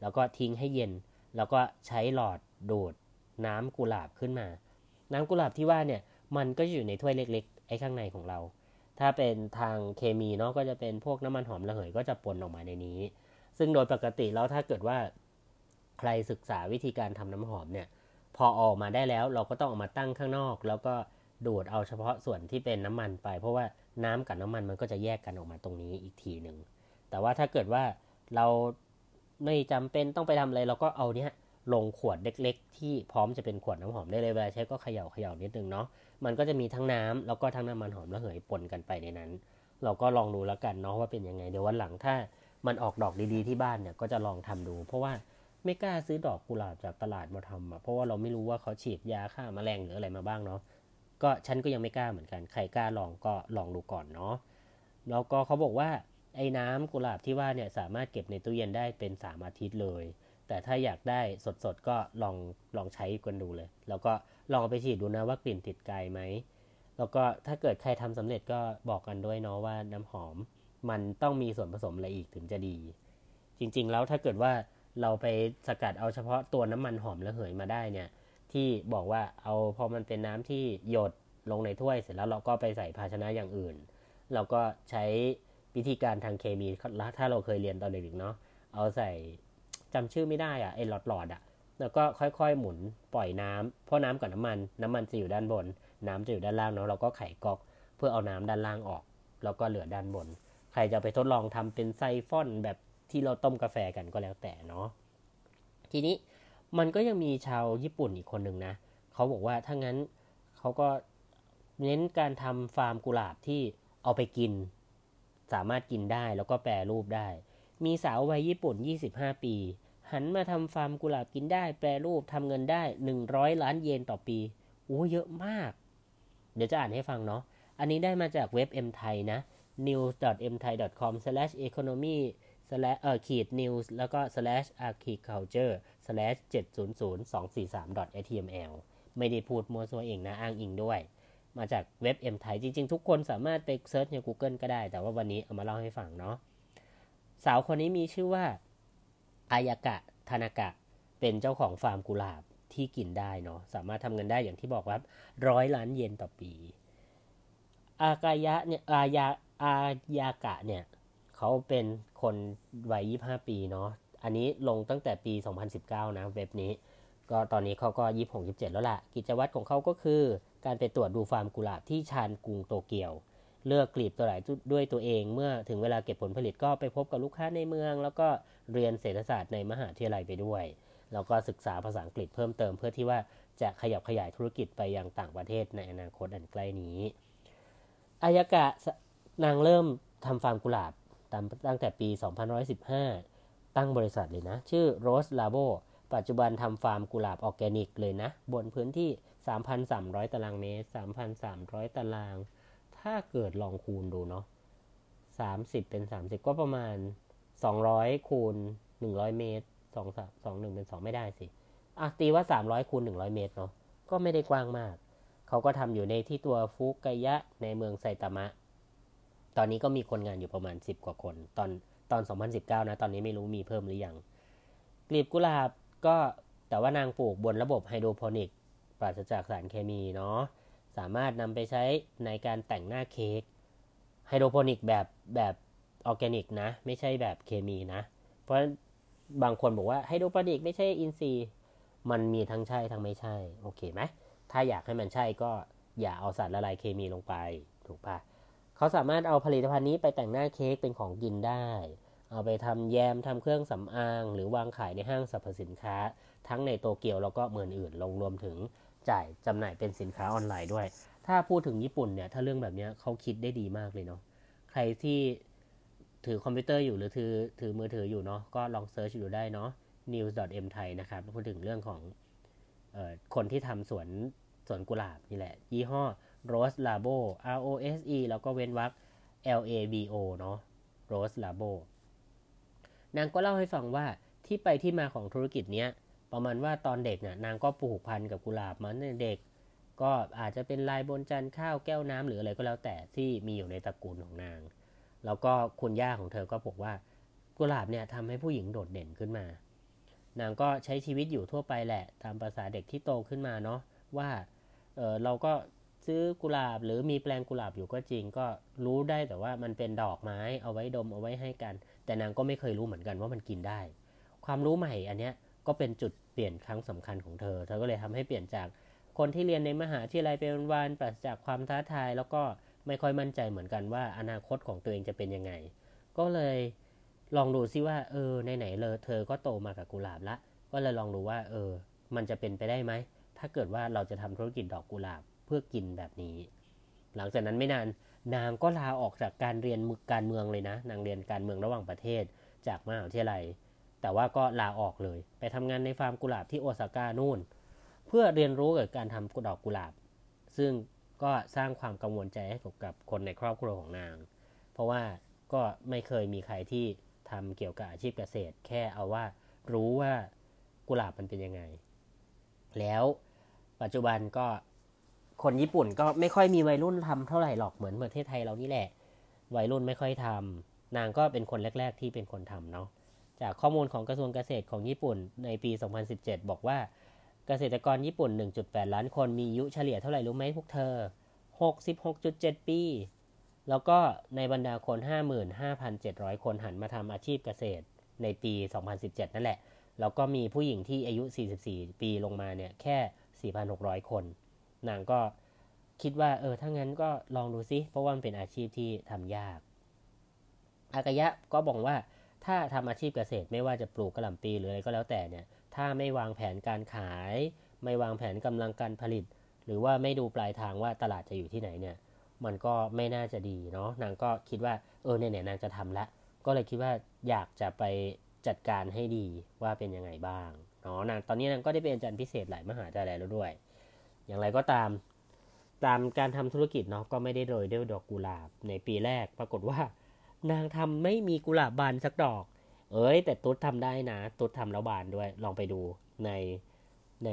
แล้วก็ทิ้งให้เย็น แล้วก็ใช้หลอดดูดน้ำกุหลาบขึ้นมา น้ำกุหลาบที่ว่าเนี่ยมันก็อยู่ในถ้วยเล็กๆ ไอ้ข้างในของเรา ถ้าเป็นทางเคมีเนาะก็จะเป็นพวกน้ำมันหอมระเหยก็จะปนออกมาในนี้ ซึ่งโดยปกติแล้วถ้าเกิดว่าใครศึกษาวิธีการทำน้ำหอมเนี่ย พอออกมาได้แล้วเราก็ต้องออกมาตั้งข้างนอก แล้วก็ดูดเอาเฉพาะส่วนที่เป็นน้ำมันไป เพราะว่าน้ำกับน้ำมันมันก็จะแยกกันออกมาตรงนี้อีกทีหนึ่ง แต่ว่าถ้าเกิดว่าเราไม่จำเป็นต้องไปทำอะไรเราก็เอาเนี้ยลงขวดเล็ก ๆ ที่พร้อมจะเป็นขวดน้ำหอมได้เลยเวลาใช้ก็เขย่าเขย่านิดนึงเนาะ มันก็จะมีทั้งน้ำแล้วก็ทั้งน้ำมันหอมระเหยปนกันไปในนั้น เราก็ลองดูแล้วกันเนาะว่าเป็นยังไงเดี๋ยววันหลังถ้ามันออกดอกดีๆที่บ้านเนี่ยก็จะลองทำดู เพราะว่าไม่กล้าซื้อดอกกุหลาบจากตลาดมาทำอะเพราะว่าเราไม่รู้ว่าเขาฉีดยาฆ่ามาแมลงหรืออะไรมาบ้างเนาะก็ฉันก็ยังไม่กล้าเหมือนกันใครกล้าลองก็ลองดูก่อนเนาะแล้วก็เขาบอกว่าไอ้น้ำกุหลาบที่ว่าเนี่ยสามารถเก็บในตู้เย็นได้เป็นสามอาทิตย์เลย แต่ถ้าอยากได้สดๆก็ลองลองใช้กันดูเลย แล้วก็ ลองไปฉีดดูนะว่ากลิ่นติดไกลไหม แล้วก็ถ้าเกิดใครทำสำเร็จก็บอกกันด้วยเนาะว่าน้ำหอม มันต้องมีส่วนผสมอะไรอีกถึงจะดี จริง ๆ แล้วถ้าเกิดว่าเราไปสกัดเอาเฉพาะตัวน้ำมันหอมระเหยมาได้เนี่ย ที่บอกว่าเอาพอมันเป็นน้ำที่หยดลงในถ้วยเสร็จแล้วเราก็ไปใส่ภาชนะอย่างอื่น เราก็ใช้วิธีการทางเคมีถ้าเราเคยเรียนตอนเด็กๆเนาะเอาใส่จำชื่อไม่ได้อะไอ้หลอดๆอะ แล้วก็ค่อยๆ หมุนปล่อยน้ำเพราะน้ำกับน้ำมัน น้ำมันจะอยู่ด้านบน น้ำจะอยู่ด้านล่างเนาะเราก็ไขก๊อกเพื่อเอาน้ำด้านล่างออก แล้วก็เหลือด้านบน ใครจะไปทดลองทำเป็นไซฟอนแบบที่เราต้มกาแฟกันก็แล้วแต่เนาะทีนี้มันก็ยังมีชาวญี่ปุ่นอีกคนหนึ่งนะเขาบอกว่าถ้างั้นเขาก็เน้นการทำฟาร์มกุหลาบที่เอาไปกิน สามารถกินได้แล้วก็แปรรูปได้ มีสาววัยญี่ปุ่น 25 ปี หันมาทำฟาร์มกุหลาบกินได้ แปรรูปทำเงินได้ 100 ล้านเยนต่อปีโอ้เยอะมาก เดี๋ยวจะอ่านให้ฟังเนาะ อันนี้ได้มาจากเว็บ M ไทยนะ news.mthai.com/economy เอ่อขีด news แล้วก็ slash agriculture slash 700 243 html ไม่ได้พูดมัวซัวเองนะ อ้างอิงด้วย มาจากเว็บ M ไทยจริง ๆ ทุกคนสามารถไปเซิร์ชใน Google ก็ได้ แต่ว่าวันนี้เอามาเล่าให้ฟังเนาะ สาวคนนี้มีชื่อว่า อายากะทานากะ เป็นเจ้าของฟาร์มกุหลาบที่กินได้เนาะสามารถทำเงินได้อย่างที่บอกว่าร้อยล้านเยนต่อปี อากายะเนี่ยอายาอายากะเนี่ยเขาเป็นคนวัย25ปีเนาะอันนี้ลงตั้งแต่ปี 2019 นะเว็บนี้ ก็ตอนนี้เขาก็26 27แล้วล่ะ กิจวัตรของเขาก็คือ การไปตรวจดูฟาร์มกุหลาบที่ชานกรุงโตเกียว เลือกกลีบตัวไหนด้วยตัวเอง เมื่อถึงเวลาเก็บผลผลิตก็ไปพบกับลูกค้าในเมือง แล้วก็เรียนเศรษฐศาสตร์ในมหาวิทยาลัยไปด้วยแล้วก็ศึกษาภาษาอังกฤษเพิ่มเติมเพื่อที่ว่าจะขยับขยายธุรกิจไปยังต่างประเทศในอนาคตอันใกล้นี้อายากะนางเริ่มทำฟาร์มกุหลาบตั้งแต่ปี 2115 ตั้งบริษัทเลยนะ ชื่อ Rose Labo ปัจจุบันทำฟาร์มกุหลาบออร์แกนิกเลยนะ บนพื้นที่ 3,300 ตารางเมตร 3,300 ตาราง ถ้าเกิดลองคูณดูเนาะ30เป็น30ก็ประมาณ200คูณ100เมตร2 2 1เป็น2ไม่ได้สิอะตีว่า300คูณ100เมตรเนาะก็ไม่ได้กว้างมาก เขาก็ทำอยู่ในที่ตัวฟุกกยะในเมืองไซตามะ ตอนนี้ก็มีคนงานอยู่ประมาณ10กว่าคน ตอนตอน 2019 นะ ตอนนี้ไม่รู้มีเพิ่มหรือยังกลีบกุหลาบก็แต่ว่านางปลูกบนระบบไฮโดรโปนิก ปราศจากสารเคมีเนาะ สามารถนำไปใช้ในการแต่งหน้าเค้กไฮโดรโปนิกแบบแบบออร์แกนิกนะ ไม่ใช่แบบเคมีนะ เพราะบางคนบอกว่าไฮโดรโปนิกไม่ใช่อินทรีย์ มันมีทั้งใช่ทั้งไม่ใช่ โอเคไหม ถ้าอยากให้มันใช่ก็อย่าเอาสารละลายเคมีลงไป ถูกปะเขาสามารถเอาผลิตภัณฑ์นี้ไปแต่งหน้าเค้กเป็นของกินได้ เอาไปทำแยมทำเครื่องสำอาง หรือวางขายในห้างสรรพสินค้า ทั้งในโตเกียวแล้วก็เมืองอื่นลงรวมถึง จ่ายจำหน่ายเป็นสินค้าออนไลน์ด้วย ถ้าพูดถึงญี่ปุ่นเนี่ย ถ้าเรื่องแบบนี้เขาคิดได้ดีมากเลยเนาะ ใครที่ถือคอมพิวเตอร์อยู่หรือถือถือมือถืออยู่เนาะ ก็ลอง search ดูได้เนาะ news.m thai นะครับ พูดถึงเรื่องของเอ่อคนที่ทำสวนสวนกุหลาบนี่แหละ ยี่ห้อ Rose Labo R O S E แล้วก็เว้นวรรค L A B O เนาะ Rose Labo นางก็เล่าให้ฟังว่าที่ไปที่มาของธุรกิจเนี้ย ประมาณว่าตอนเด็กเนี่ยนางก็ปลูกพันกับกุหลาบมันเด็ก ก็อาจจะเป็นลายบนจานข้าวแก้วน้ำหรืออะไรก็แล้วแต่ที่มีอยู่ในตระกูลของนาง แล้วก็คุณย่าของเธอก็บอกว่ากุหลาบเนี่ยทำให้ผู้หญิงโดดเด่นขึ้นมา นางก็ใช้ชีวิตอยู่ทั่วไปแหละ ตามภาษาเด็กที่โตขึ้นมาเนาะว่าเออเราก็ซื้อกุหลาบหรือมีแปลงกุหลาบอยู่ก็จริง ก็รู้ได้แต่ว่ามันเป็นดอกไม้เอาไว้ดมเอาไว้ให้กัน แต่นางก็ไม่เคยรู้เหมือนกันว่ามันกินได้ ความรู้ใหม่อันเนี้ย ก็เป็นจุดเปลี่ยนครั้งสำคัญของเธอ เธอก็เลยทำให้เปลี่ยนจากคนที่เรียนในมหาวิทยาลัยเป็นวันปราศจากความท้าทาย แล้วก็ไม่ค่อยมั่นใจเหมือนกันว่าอนาคตของตัวเองจะเป็นยังไง ก็เลยลองดูซิว่าเออไหนๆเลยเธอก็โตมากับกุหลาบละ ก็เลยลองดูว่าเออ มันจะเป็นไปได้ไหม ถ้าเกิดว่าเราจะทำธุรกิจดอกกุหลาบเพื่อกินแบบนี้ หลังจากนั้นไม่นานนางก็ลาออกจากการเรียนมึกการเมืองเลยนะ นางเรียนการเมืองระหว่างประเทศจากมหาวิทยาลัย แต่ว่าก็ลาออกเลย ไปทำงานในฟาร์มกุหลาบที่โอซาก้านู่น เพื่อเรียนรู้เกี่ยวกับการทำดอกกุหลาบ ซึ่งก็สร้างความกังวลใจให้กับคนในครอบครัวของนาง เพราะว่าก็ไม่เคยมีใครที่ทำเกี่ยวกับอาชีพเกษตร แค่เอาว่ารู้ว่ากุหลาบมันเป็นยังไง แล้วปัจจุบันก็คนญี่ปุ่นก็ไม่ค่อยมีวัยรุ่นทำเท่าไหร่หรอกเหมือนประเทศไทยเรานี่แหละ วัยรุ่นไม่ค่อยทำนางก็เป็นคนแรก ๆ ที่เป็นคนทำเนาะ จากข้อมูลของกระทรวงเกษตรของญี่ปุ่นในปี 2017 บอกว่าเกษตรกรญี่ปุ่น 1.8 ล้านคนมีอายุเฉลี่ยเท่าไหร่รู้ไหมพวกเธอ 66.7 ปี แล้วก็ในบรรดาคน 55,700 คนหันมาทำอาชีพเกษตรในปี 2017 นั่นแหละ แล้วก็มีผู้หญิงที่อายุ 44 ปีลงมาเนี่ยแค่ 4,600 คน นางก็คิดว่าเออถ้างั้นก็ลองดูซิ เพราะว่ามันเป็นอาชีพที่ทำยาก อากายะก็บอกว่า ถ้าทำอาชีพเกษตรไม่ว่าจะปลูกกระหล่ำปีหรืออะไรก็แล้วแต่เนี่ย ถ้าไม่วางแผนการขาย ไม่วางแผนกำลังการผลิต หรือว่าไม่ดูปลายทางว่าตลาดจะอยู่ที่ไหนเนี่ย มันก็ไม่น่าจะดีเนาะ นางก็คิดว่าเออเนี่ยนางจะทำละ ก็เลยคิดว่าอยากจะไปจัดการให้ดีว่าเป็นยังไงบ้างเนาะนางตอนนี้นางก็ได้เป็นอาจารย์พิเศษหลายมหาวิทยาลัยแล้วด้วย อย่างไรก็ตามตามการทำธุรกิจเนาะก็ไม่ได้โรยด้วยดอกกุหลาบในปีแรกปรากฏว่า นางทำไม่มีกุหลาบบานสักดอก เอ้ย แต่ตุ๊ดทำได้นะตุ๊ดทำแล้วบานด้วย ลองไปดูในใน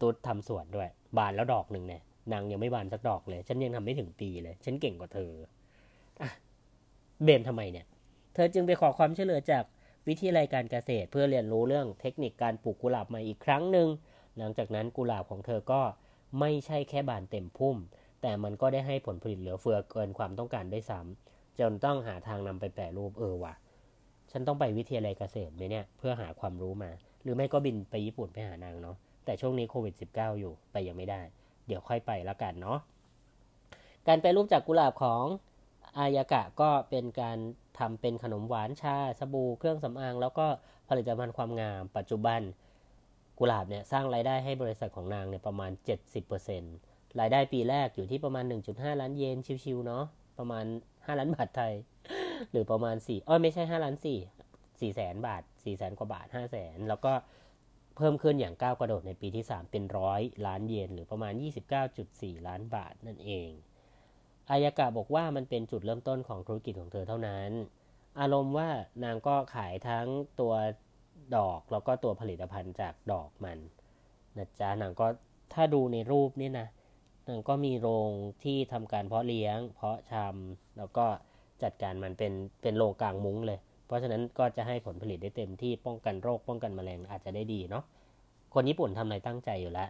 ตุ๊ดทำสวนด้วย บานแล้วดอกหนึ่งเนี่ยนางยังไม่บานสักดอกเลย ฉันยังทำไม่ถึงปีเลย ฉันเก่งกว่าเธออะเบนทำไมเนี่ย เธอจึงไปขอความช่วยเหลือจากวิทยาลัยการเกษตรเพื่อเรียนรู้เรื่องเทคนิคการปลูกกุหลาบใหม่อีกครั้งหนึ่งหลังจากนั้นกุหลาบของเธอก็ไม่ใช่แค่บานเต็มพุ่ม แต่มันก็ได้ให้ผลผลิตเหลือเฟือเกินความต้องการได้ซ้ำ จนต้องหาทางนำไปแปรรูปเออว่ะ ฉันต้องไปวิทยาลัยเกษตรไหมเนี่ย เพื่อหาความรู้มา หรือไม่ก็บินไปญี่ปุ่นไปหานางเนาะแต่ช่วงนี้โควิด -19 อยู่ไปยังไม่ได้ เดี๋ยวค่อยไปล้วกันเนาะการแปรรูปจากกุหลาบของอายากะก็เป็นการทำเป็นขนมหวานชาสบู่เครื่องสำอาง แล้วก็ผลิตภัณฑ์ความงาม ปัจจุบันกุหลาบเนี่ยสร้างรายได้ให้บริษัทของนางเนี่ยประมาณ 70%รายได้ปีแรกอยู่ที่ประมาณ 1.5 ล้านเยนชิวๆเนาะ ประมาณ5ล้านบาทไทย หรือประมาณ4อ้อไม่ใช่5ล้าน4 4แสนบาท4แสนกว่าบาท5แสนแล้วก็เพิ่มขึ้นอย่างก้าวกระโดดในปีที่ 3 เป็นร้อยล้านเยนหรือประมาณ 29.4 ล้านบาทนั่นเอง อายากะบอกว่ามันเป็นจุดเริ่มต้นของธุรกิจของเธอเท่านั้น อารมณ์ว่านางก็ขายทั้งตัวดอกแล้วก็ตัวผลิตภัณฑ์จากดอกมันนะจ๊ะนางก็ถ้าดูในรูปนี่นะ ก็มีโรงที่ทำการเพาะเลี้ยง เพาะชำแล้วก็จัดการมันเป็นเป็นโรงกลางมุ้งเลย เพราะฉะนั้นก็จะให้ผลผลิตได้เต็มที่ป้องกันโรคป้องกันแมลงอาจจะได้ดีเนาะคนญี่ปุ่นทำอะไรตั้งใจอยู่แล้ว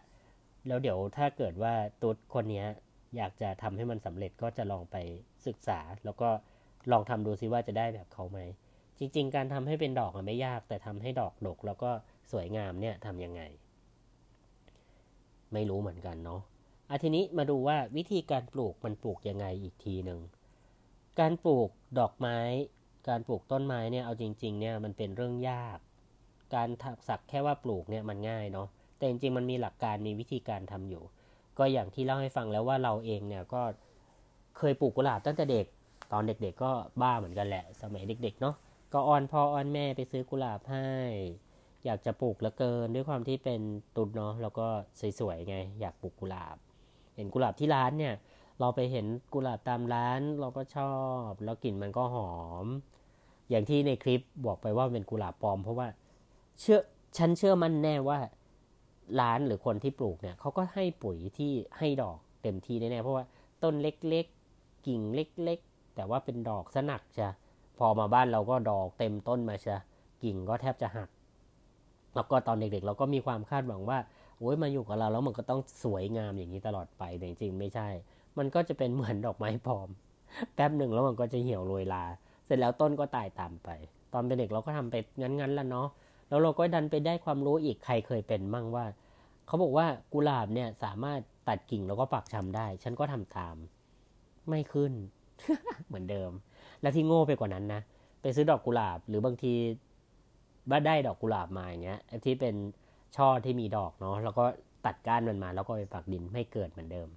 แล้วเดี๋ยวถ้าเกิดว่าตุ๊ดคนนี้อยากจะทำให้มันสำเร็จก็จะลองไปศึกษา แล้วก็ลองทำดูซิว่าจะได้แบบเขาไหมจริง ๆ การทำให้เป็นดอกไม่ยาก แต่ทำให้ดอกดกแล้วก็สวยงามเนี่ยทำยังไง ไม่รู้เหมือนกันเนาะ อาทีนี้มาดูว่าวิธีการปลูกมันปลูกยังไงอีกทีหนึ่ง การปลูกดอกไม้ การปลูกต้นไม้เนี่ยเอาจริงๆเนี่ยมันเป็นเรื่องยาก การสักแค่ว่าปลูกเนี่ยมันง่ายเนาะ แต่จริงๆมันมีหลักการมีวิธีการทำอยู่ ก็อย่างที่เล่าให้ฟังแล้วว่าเราเองเนี่ยก็เคยปลูกกุหลาบตั้งแต่เด็ก ตอนเด็กๆก็บ้าเหมือนกันแหละ สมัยเด็ก ๆ เนาะ ก็อ้อนพ่ออ้อนแม่ไปซื้อกุหลาบให้ อยากจะปลูกแล้วเกินด้วยความที่เป็นตุดเนาะ แล้วก็สวยๆไง อยากปลูกกุหลาบ เห็นกุหลาบที่ร้านเนี่ย เราไปเห็นกุหลาบตามร้านเราก็ชอบ แล้วกลิ่นมันก็หอม อย่างที่ในคลิปบอกไปว่าเป็นกุหลาบปลอม เพราะว่าเชื่อฉันเชื่อมั่นแน่ว่าร้านหรือคนที่ปลูกเนี่ยเขาก็ให้ปุ๋ยที่ให้ดอกเต็มที่แน่ๆเพราะว่าต้นเล็กๆ กิ่งเล็ก ๆ แต่ว่าเป็นดอกสนักจะพอมาบ้านเราก็ดอกเต็มต้นมาชะกิ่งก็แทบจะหัก แล้วก็ตอนเด็กๆ เราก็มีความคาดหวังว่า โอ้ยมาอยู่กับเราแล้วมันก็ต้องสวยงามอย่างนี้ตลอดไปแต่จริงๆไม่ใช่ มันก็จะเป็นเหมือนดอกไม้ปลอม แป๊บหนึ่งแล้วมันก็จะเหี่ยวโรยลา เสร็จแล้วต้นก็ตายตามไป ตอนเป็นเด็กเราก็ทำไปงั้นๆแล้วเนาะแล้วเราก็ดันไปได้ความรู้อีกใครเคยเป็นมั่งว่าเขาบอกว่ากุหลาบเนี่ยสามารถตัดกิ่งแล้วก็ปักชำได้ ฉันก็ทำตาม ไม่ขึ้น เหมือนเดิม แล้วที่โง่ไปกว่านั้นนะไปซื้อดอกกุหลาบ หรือบางทีบ้าได้ดอกกุหลาบมาอย่างเงี้ยที่เป็น ช่อที่มีดอกเนาะแล้วก็ตัดก้านมันมา แล้วก็ไปปักดินไม่เกิดเหมือนเดิม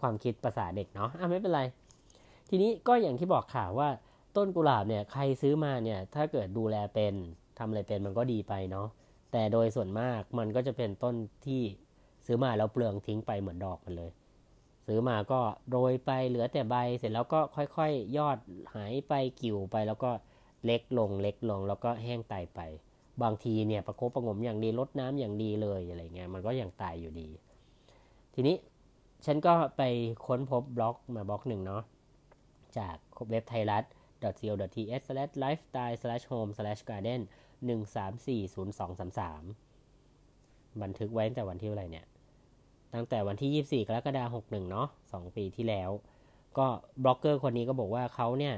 ความคิดภาษาเด็กเนาะอะไม่เป็นไร ทีนี้ก็อย่างที่บอกข่าวว่าต้นกุหลาบเนี่ยใครซื้อมาเนี่ยถ้าเกิดดูแลเป็นทำอะไรเป็นมันก็ดีไปเนาะแต่โดยส่วนมากมันก็จะเป็นต้นที่ซื้อมาแล้วเปลืองทิ้งไปเหมือนดอกมันเลย ซื้อมาก็โรยไปเหลือแต่ใบเสร็จแล้วก็ค่อยๆยอดหายไปกิ่วไปแล้วก็เล็กลงเล็กลงแล้วก็แห้งตายไป บางทีเนี่ยประคบประงมอย่างดีลดน้ำอย่างดีเลยอะไรเงี้ยมันก็ยังตายอยู่ดี ทีนี้ฉันก็ไปค้นพบบล็อกมาบล็อกหนึ่งเนาะจากเว็บไทยรัฐ co.th/lifestyle/home/garden 1340233 บันทึกไว้ตั้งแต่วันที่อะไรเนี่ย ตั้งแต่วันที่ 24 กรกฎาคม61 เนาะ2ปีที่แล้ว ก็บล็อกเกอร์คนนี้ก็บอกว่าเขาเนี่ย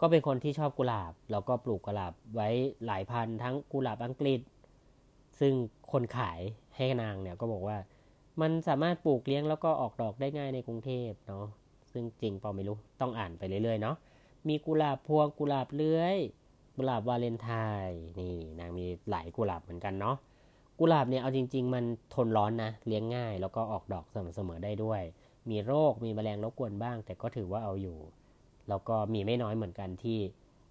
ก็เป็นคนที่ชอบกุหลาบ แล้วก็ปลูกกุหลาบไว้หลายพันทั้งกุหลาบอังกฤษ ซึ่งคนขายให้นางเนี่ยก็บอกว่า มันสามารถปลูกเลี้ยงแล้วก็ออกดอกได้ง่ายในกรุงเทพเนาะซึ่งจริงเปล่าไม่รู้ต้องอ่านไปเรื่อยๆเนาะมีกุหลาบพวงกุหลาบเลื้อย กุหลาบวาเลนไทน์นี่นางมีหลายกุหลาบเหมือนกันเนาะกุหลาบเนี่ยเอาจริง ๆ มันทนร้อนนะเลี้ยงง่าย แล้วก็ออกดอกสม่ำเสมอได้ด้วย มีโรคมีแมลงรบกวนบ้าง แต่ก็ถือว่าเอาอยู่ แล้วก็มีไม่น้อยเหมือนกันที่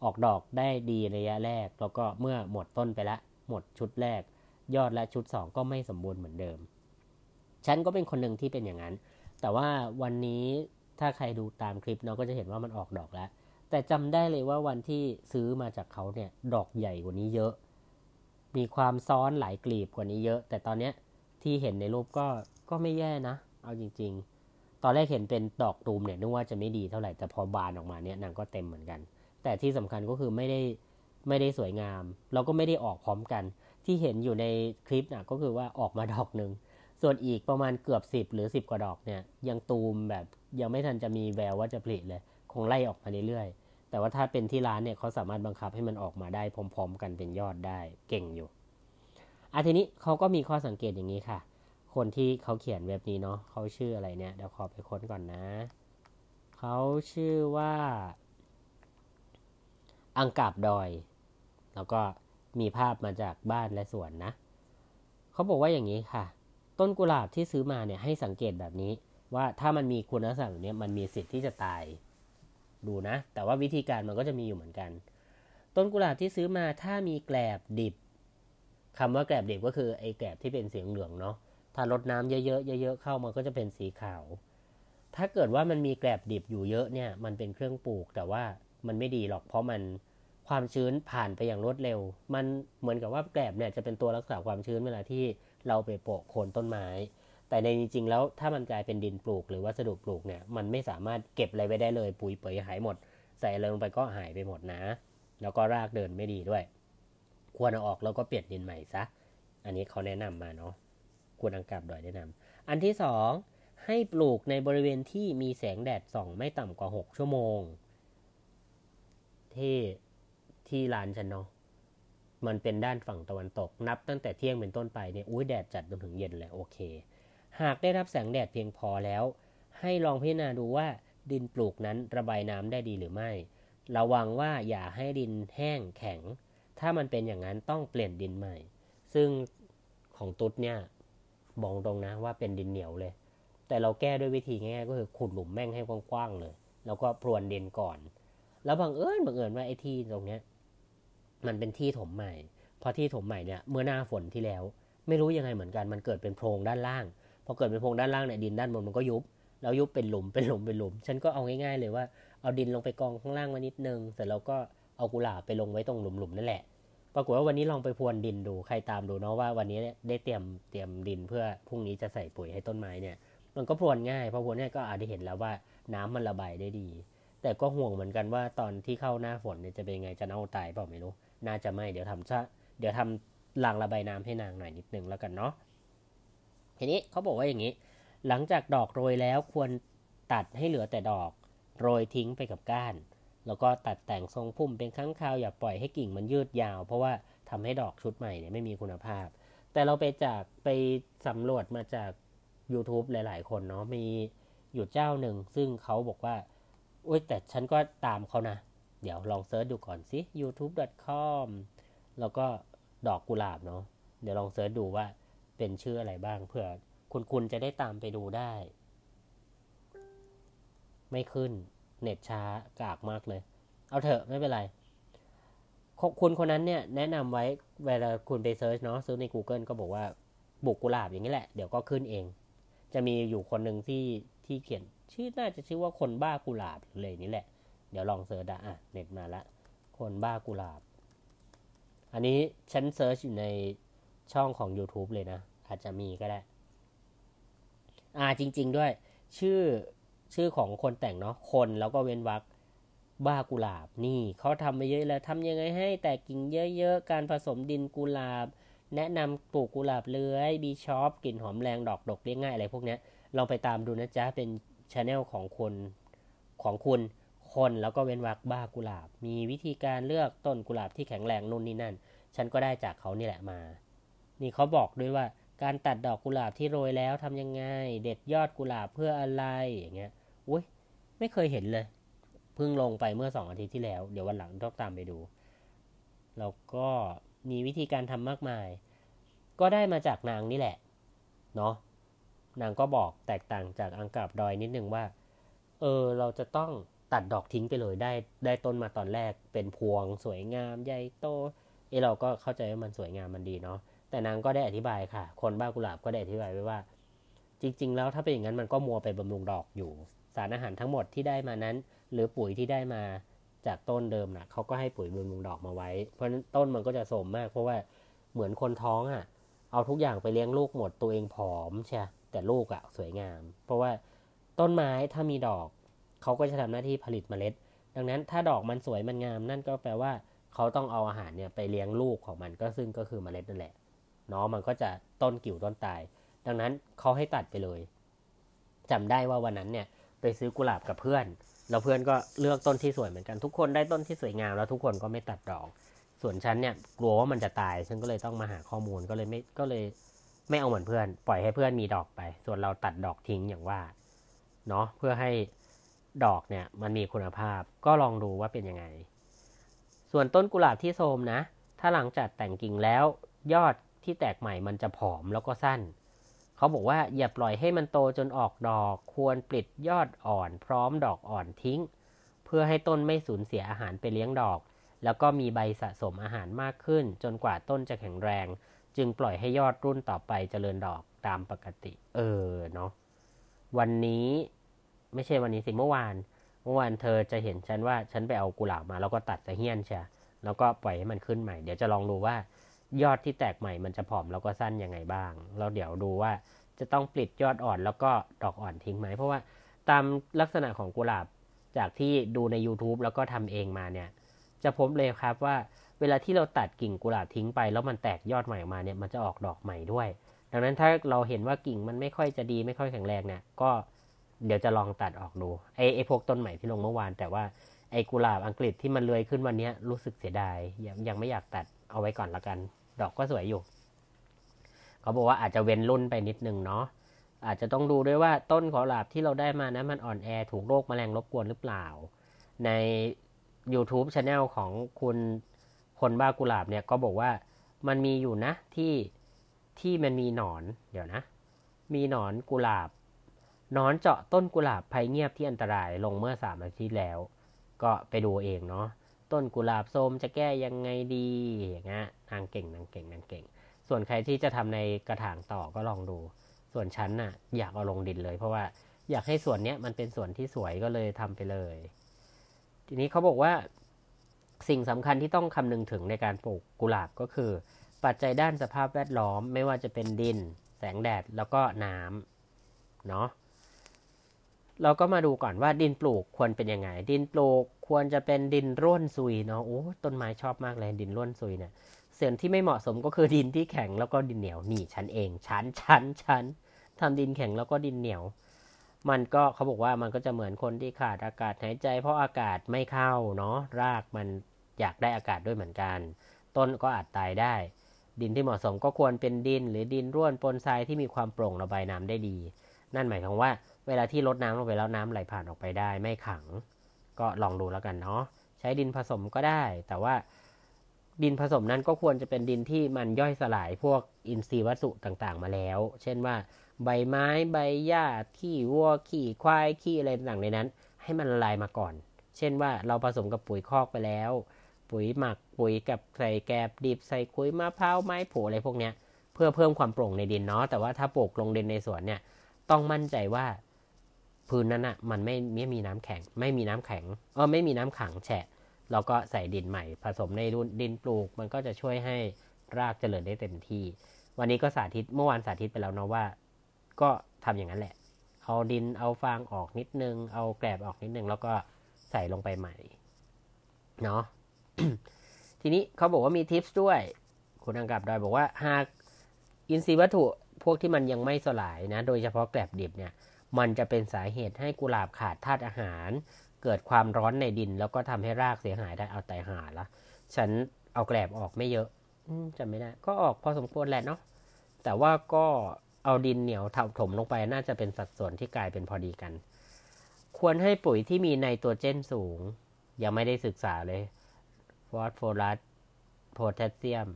ออกดอกได้ดีระยะแรก แล้วก็เมื่อหมดต้นไปละ หมดชุดแรก ยอดและชุด 2 ก็ไม่สมบูรณ์เหมือนเดิม ฉันก็เป็นคนหนึ่งที่เป็นอย่างนั้น แต่ว่าวันนี้ถ้าใครดูตามคลิปเนาะก็จะเห็นว่ามันออกดอกแล้ว แต่จำได้เลยว่าวันที่ซื้อมาจากเขาเนี่ยดอกใหญ่กว่านี้เยอะ มีความซ้อนหลายกลีบกว่านี้เยอะ แต่ตอนเนี้ยที่เห็นในรูปก็ก็ไม่แย่นะ เอาจริง ๆ ตอนแรกเห็นเป็นดอกตูมเนี่ยนึกว่าจะไม่ดีเท่าไหร่แต่พอบานออกมาเนี่ยนางก็เต็มเหมือนกัน แต่ที่สำคัญก็คือไม่ได้ไม่ได้สวยงาม เราก็ไม่ได้ออกพร้อมกัน ที่เห็นอยู่ในคลิปน่ะก็คือว่าออกมาดอกหนึ่งส่วนอีกประมาณเกือบสิบหรือสิบกว่าดอกเนี่ยยังตูมแบบยังไม่ทันจะมีแววว่าจะผลิเลย คงไล่ออกมาเรื่อยๆแต่ว่าถ้าเป็นที่ร้านเนี่ยเขาสามารถบังคับให้มันออกมาได้พร้อม ๆ กันเป็นยอดได้เก่งอยู่อาทีนี้เขาก็มีข้อสังเกตอย่างนี้ค่ะ คนที่เขาเขียนเว็บนี้เนาะเขาชื่ออะไรเนี่ย เดี๋ยวขอไปค้นก่อนนะ เขาชื่อว่า อังกาบดอย แล้วก็มีภาพมาจากบ้านและสวนนะ เขาบอกว่าอย่างนี้ค่ะ ต้นกุหลาบที่ซื้อมาเนี่ยให้สังเกตแบบนี้ ว่าถ้ามันมีคุณลักษณะแบบนี้มันมีสิทธิ์ที่จะตาย ดูนะ แต่ว่าวิธีการมันก็จะมีอยู่เหมือนกัน ต้นกุหลาบที่ซื้อมาถ้ามีแกลบดิบคำว่าแกลบดิบก็คือไอ้แกลบที่เป็นสีเหลืองเนาะ ถ้ารดน้ำเยอะๆเยอะๆเข้ามันก็จะเป็นสีขาว ถ้าเกิดว่ามันมีแกลบดิบอยู่เยอะเนี่ยมันเป็นเครื่องปลูกแต่ว่ามันไม่ดีหรอกเพราะมันความชื้นผ่านไปอย่างรวดเร็ว มันเหมือนกับว่าแกลบเนี่ยจะเป็นตัวรักษาความชื้นเวลาที่เราไปโปะโคนต้นไม้ แต่ในจริงๆแล้วถ้ามันกลายเป็นดินปลูกหรือวัสดุปลูกเนี่ยมันไม่สามารถเก็บอะไรไว้ได้เลย ปุ๋ยเปยหายหมด ใส่อะไรลงไปก็หายไปหมดนะ แล้วก็รากเดินไม่ดีด้วย ควรเอาออกแล้วก็เปลี่ยนดินใหม่ซะ อันนี้เขาแนะนำมาเนาะ ควรอังกับดอยแนะนำอันที่สองให้ปลูกในบริเวณที่มีแสงแดดส่องไม่ต่ำกว่า 6 ชั่วโมง ที่ที่ลานฉันเนาะมันเป็นด้านฝั่งตะวันตก นับตั้งแต่เที่ยงเป็นต้นไปเนี่ยอุ้ยแดดจัดจนถึงเย็นเลยโอเค หากได้รับแสงแดดเพียงพอแล้ว ให้ลองพิจารณาดูว่าดินปลูกนั้นระบายน้ำได้ดีหรือไม่ ระวังว่าอย่าให้ดินแห้งแข็ง ถ้ามันเป็นอย่างนั้นต้องเปลี่ยนดินใหม่ ซึ่งของตุ๊ดเนี่ย บอกตรงนะว่าเป็นดินเหนียวเลย แต่เราแก้ด้วยวิธีง่ายๆก็คือขุดหลุมแม่งให้กว้างๆเลย แล้วก็พรวนดินก่อน แล้วบังเอิญบังเอิญว่าไอ้ที่ตรงเนี้ย มันเป็นที่ถมใหม่ พอที่ถมใหม่เนี่ยเมื่อหน้าฝนที่แล้ว ไม่รู้ยังไงเหมือนกันมันเกิดเป็นโพรงด้านล่าง พอเกิดเป็นโพรงด้านล่างเนี่ยดินด้านบนมันก็ยุบแล้วยุบเป็นหลุมเป็นหลุมเป็นหลุม ฉันก็เอาง่ายๆเลยว่าเอาดินลงไปกองข้างล่างมานิดนึงเสร็จแล้วก็เอากุหลาบไปลงไว้ตรงหลุมๆนั่นแหละ ปรากฏว่าวันนี้ลองไปพรวนดินดูใครตามดูเนาะว่าวันนี้ได้เตรียมเตรียมดินเพื่อพรุ่งนี้จะใส่ปุ๋ยให้ต้นไม้เนี่ย มันก็พรวนง่ายพอพรวนง่ายก็อาจจะเห็นแล้วว่าน้ำมันระบายได้ดี แต่ก็ห่วงเหมือนกันว่าตอนที่เข้าหน้าฝนเนี่ยจะเป็นไงจะเน่าตายเปล่าไม่รู้ น่าจะไม่เดี๋ยวทำซะเดี๋ยวทำรางระบายน้ำให้นางหน่อยนิดนึงแล้วกันเนาะทีนี้เขาบอกว่าอย่างนี้ หลังจากดอกโรยแล้วควรตัดให้เหลือแต่ดอก โรยทิ้งไปกับก้าน แล้วก็ตัดแต่งทรงพุ่มเป็นครั้งคราวอย่าปล่อยให้กิ่งมันยืดยาว เพราะว่าทำให้ดอกชุดใหม่เนี่ยไม่มีคุณภาพ แต่เราไปจากไปสำรวจมาจาก YouTube หลาย ๆ คนเนาะมีอยู่เจ้าหนึ่ง ซึ่งเขาบอกว่าอุ้ยแต่ฉันก็ตามเขานะ เดี๋ยวลอง search ดูก่อนสิ youtube.com แล้วก็ดอกกุหลาบเนาะเดี๋ยวลอง search ดูว่าเป็นชื่ออะไรบ้างเผื่อคุณคุณจะได้ตามไปดูได้ ไม่ขึ้น เน็ตช้ากากมากเลย เอาเถอะไม่เป็นไร คุณคนนั้นเนี่ยแนะนำไว้เวลาคุณไป search เนาะ search ใน Google ก็บอกว่าปลูกกุหลาบอย่างนี้แหละ เดี๋ยวก็ขึ้นเอง จะมีอยู่คนหนึ่งที่ที่เขียน ชื่อน่าจะชื่อว่าคนบ้ากุหลาบหรืออะไรนี่แหละ เดี๋ยวลอง search อะเน็ตมาละคนบ้ากุหลาบ อันนี้ฉัน search อยู่ในช่องของ YouTube เลยนะ อาจจะมีก็ได้ อ่าจริง ๆ ด้วย ชื่อ ชื่อของคนแต่งเนาะคนแล้วก็เว้นวรรคบ้ากุหลาบนี่เขาทำมาเยอะแล้วทำยังไงให้แตกกิ่งเยอะๆ การผสมดินกุหลาบ แนะนำปลูกกุหลาบเลื้อยบีชอปกลิ่นหอมแรงดอกดกเลี้ยงง่ายอะไรพวกนี้ลองไปตามดูนะจ๊ะ เป็น channel ของคนของคุณคนแล้วก็เว้นวรรคบ้ากุหลาบ มีวิธีการเลือกต้นกุหลาบที่แข็งแรงนู่นนี่นั่น ฉันก็ได้จากเขานี่แหละมา นี่เขาบอกด้วยว่าการตัดดอกกุหลาบที่โรยแล้วทำยังไง เด็ดยอดกุหลาบเพื่ออะไรอย่างเงี้ย อุ้ยไม่เคยเห็นเลย เพิ่งลงไปเมื่อสองอาทิตย์ที่แล้ว เดี๋ยววันหลังต้องตามไปดู แล้วก็มีวิธีการทำมากมาย ก็ได้มาจากนางนี่แหละ เนาะนางก็บอกแตกต่างจากอังกับดอยนิดนึงว่า เออ เราจะต้องตัดดอกทิ้งไปเลยได้ได้ต้นมาตอนแรกเป็นพวงสวยงามใหญ่โตเอเราก็เข้าใจว่ามันสวยงามมันดีเนาะแต่นางก็ได้อธิบายค่ะ คนบ้ากุหลาบก็ได้อธิบายไว้ว่า จริง ๆ แล้วถ้าเป็นอย่างนั้นมันก็มัวไปบำรุงดอกอยู่ สารอาหารทั้งหมดที่ได้มานั้น หรือปุ๋ยที่ได้มาจากต้นเดิมนะเขาก็ให้ปุ๋ยบำรุงดอกมาไว้ เพราะฉะนั้นต้นมันก็จะสมมาก เพราะว่าเหมือนคนท้องอะ่ะ เอาทุกอย่างไปเลี้ยงลูกหมดตัวเองผอมใช่แต่ลูกอะ่ะสวยงาม เพราะว่าต้นไม้ถ้ามีดอก เขาก็จะทำหน้าที่ผลิตเมล็ด ดังนั้นถ้าดอกมันสวยมันงาม นั่นก็แปลว่าเขาต้องเอาอาหารเนี่ยไปเลี้ยงลูกของมันก็ซึ่งก็คือเมล็ดนั่นแหละเนาะมันก็จะต้นกิ่วต้นตาย ดังนั้นเขาให้ตัดไปเลยจำได้ว่าวันนั้นเนี่ย ไปซื้อกุหลาบกับเพื่อน แล้วเพื่อนก็เลือกต้นที่สวยเหมือนกันทุกคนได้ต้นที่สวยงามแล้วทุกคนก็ไม่ตัดดอก ส่วนฉันเนี่ยกลัวว่ามันจะตาย ฉันก็เลยต้องมาหาข้อมูลก็เลยไม่ก็เลยไม่เอาเหมือนเพื่อน ปล่อยให้เพื่อนมีดอกไป ส่วนเราตัดดอกทิ้งอย่างว่าเนาะเพื่อให้ดอกเนี่ยมันมีคุณภาพก็ลองดูว่าเป็นยังไง ส่วนต้นกุหลาบที่โทมนะ ถ้าหลังจากแต่งกิ่งแล้วยอดที่แตกใหม่มันจะผอมแล้วก็สั้น เขาบอกว่าอย่าปล่อยให้มันโตจนออกดอก ควรปลิดยอดอ่อน พร้อมดอกอ่อนทิ้ง เพื่อให้ต้นไม่สูญเสียอาหารไปเลี้ยงดอก แล้วก็มีใบสะสมอาหารมากขึ้น จนกว่าต้นจะแข็งแรง จึงปล่อยให้ยอดรุ่นต่อไปเจริญดอกตามปกติ เออเนาะวันนี้ไม่ใช่วันนี้สิเมื่อวานเมื่อวานเธอจะเห็นฉันว่าฉันไปเอากุหลาบมาแล้วก็ตัดสะเฮียนใช่แล้วก็ปล่อยให้มันขึ้นใหม่ เดี๋ยวจะลองดูว่า ยอดที่แตกใหม่มันจะผอมแล้วก็สั้นยังไงบ้างแล้วเดี๋ยวดูว่าจะต้องปลิดยอดอ่อนแล้วก็ดอกอ่อนทิ้งไหม เพราะว่าตามลักษณะของกุหลาบจากที่ดูใน YouTube แล้วก็ทำเองมาเนี่ย จะพบเลยครับว่าเวลาที่เราตัดกิ่งกุหลาบทิ้งไป แล้วมันแตกยอดใหม่ออกมาเนี่ยมันจะออกดอกใหม่ด้วย ดังนั้นถ้าเราเห็นว่ากิ่งมันไม่ค่อยจะดีไม่ค่อยแข็งแรงเนี่ยก็เดี๋ยวจะลองตัดออกดูไอ้ไอ้พวกต้นใหม่ที่ลงเมื่อวาน แต่ว่าไอ้กุหลาบอังกฤษที่มันเลื้อยขึ้นวันนี้รู้สึกเสียดายยังยังไม่อยากตัดเอาไว้ก่อนละกัน ดอกก็สวยอยู่ เขาบอกว่าอาจจะเว้นรุ่นไปนิดนึงเนาะอาจจะต้องดูด้วยว่าต้นขอหลาบที่เราได้มานะมันอ่อนแอถูกโรคแมลงรบกวนหรือเปล่า ใน YouTube Channel ของคุณคนบ้ากุหลาบเนี่ยก็บอกว่ามันมีอยู่นะที่ที่มันมีหนอน เดี๋ยวนะ มีหนอนกุหลาบหนอนเจาะต้นกุหลาบภัยเงียบที่อันตรายลงเมื่อสามอาทิตย์แล้ว ก็ไปดูเองเนาะ ต้นกุหลาบโทมจะแก้ยังไงดีอย่างเงี้ยนางเก่งนางเก่งนางเก่ง ส่วนใครที่จะทำในกระถางต่อก็ลองดู ส่วนชั้นน่ะ อยากเอาลงดินเลย เพราะว่าอยากให้ส่วนเนี้ยมันเป็นส่วนที่สวยก็เลยทำไปเลย ทีนี้เขาบอกว่าสิ่งสำคัญที่ต้องคำนึงถึงในการปลูกกุหลาบก็คือ ปัจจัยด้านสภาพแวดล้อม ไม่ว่าจะเป็นดิน แสงแดดแล้วก็น้ำเนาะเราก็มาดูก่อนว่าดินปลูกควรเป็นยังไง ดินปลูก ควรจะเป็นดินร่วนซุยเนาะโอ้ต้นไม้ชอบมากเลยดินร่วนซุยเนี่ยส่วนที่ไม่เหมาะสมก็คือดินที่แข็งแล้วก็ดินเหนียวนี่ชั้นเองชั้นชั้นชั้นทำดินแข็งแล้วก็ดินเหนียว มันก็เขาบอกว่ามันก็จะเหมือนคนที่ขาดอากาศหายใจ เพราะอากาศไม่เข้าเนาะรากมันอยากได้อากาศด้วยเหมือนกัน ต้นก็อาจตายได้ ดินที่เหมาะสมก็ควรเป็นดิน หรือดินร่วนปนทรายที่มีความโปร่งระบายน้ำได้ดี นั่นหมายความว่า เวลาที่ลดน้ำลงไปแล้วน้ำไหลผ่านออกไปได้ไม่ขัง ก็ลองดูแล้วกันเนาะใช้ดินผสมก็ได้ แต่ว่าดินผสมนั้นก็ควรจะเป็นดินที่มันย่อยสลายพวกอินทรีย์วัสดุต่างๆ มาแล้ว เช่นว่า ใบไม้ใบหญ้าขี้วัวขี้ควายขี้อะไรต่างๆในนั้น ให้มันละลายมาก่อน เช่นว่าเราผสมกับปุ๋ยคอกไปแล้ว ปุ๋ยหมักปุ๋ยกับใส่แกบดิบใส่คุยมะพร้าวไม้ผูอะไรพวกเนี้ย เพื่อเพิ่มความโปร่งในดินเนาะแต่ว่าถ้าปลูกลงดินในสวนเนี่ยต้องมั่นใจว่า พื้นนั้นอะ่ะมันไม่ไม่มีน้ำแข็ง ไม่มีน้ำแข็งเออไม่มีน้ำขังแฉะเราก็ใส่ดินใหม่ ผสมในดินปลูก มันก็จะช่วยให้รากเจริญได้เต็มที่ วันนี้ก็สาธิตเมื่อวานสาธิตไปแล้วเนาะว่า ก็ทำอย่างนั้นแหละ เอาดินเอาฟางออกนิดนึง เอาแกลบออกนิดนึง แล้วก็ใส่ลงไปใหม่เนาะทีนี้เขาบอกว่ามีทิปส์ด้วย คุคุณอังกับดอยบอกว่าหากอินทรีย์วัตถุพวกที่มันยังไม่สลายนะ โดยเฉพาะแกลบดิบเนี่ย มันจะเป็นสาเหตุให้กุหลาบขาดธาตุอาหาร เกิดความร้อนในดิน แล้วก็ทำให้รากเสียหายได้เอาแต่หาละฉันเอาแกลบออกไม่เยอะจำไม่ได้ก็ออกพอสมควรแหละเนาะแต่ว่าก็เอาดินเหนียวถมลงไปน่าจะเป็นสัดส่วนที่กลายเป็นพอดีกัน ควรให้ปุ๋ยที่มีไนโตรเจนสูง ยังไม่ได้ศึกษาเลยฟอสฟอรัสโพแทสเซียม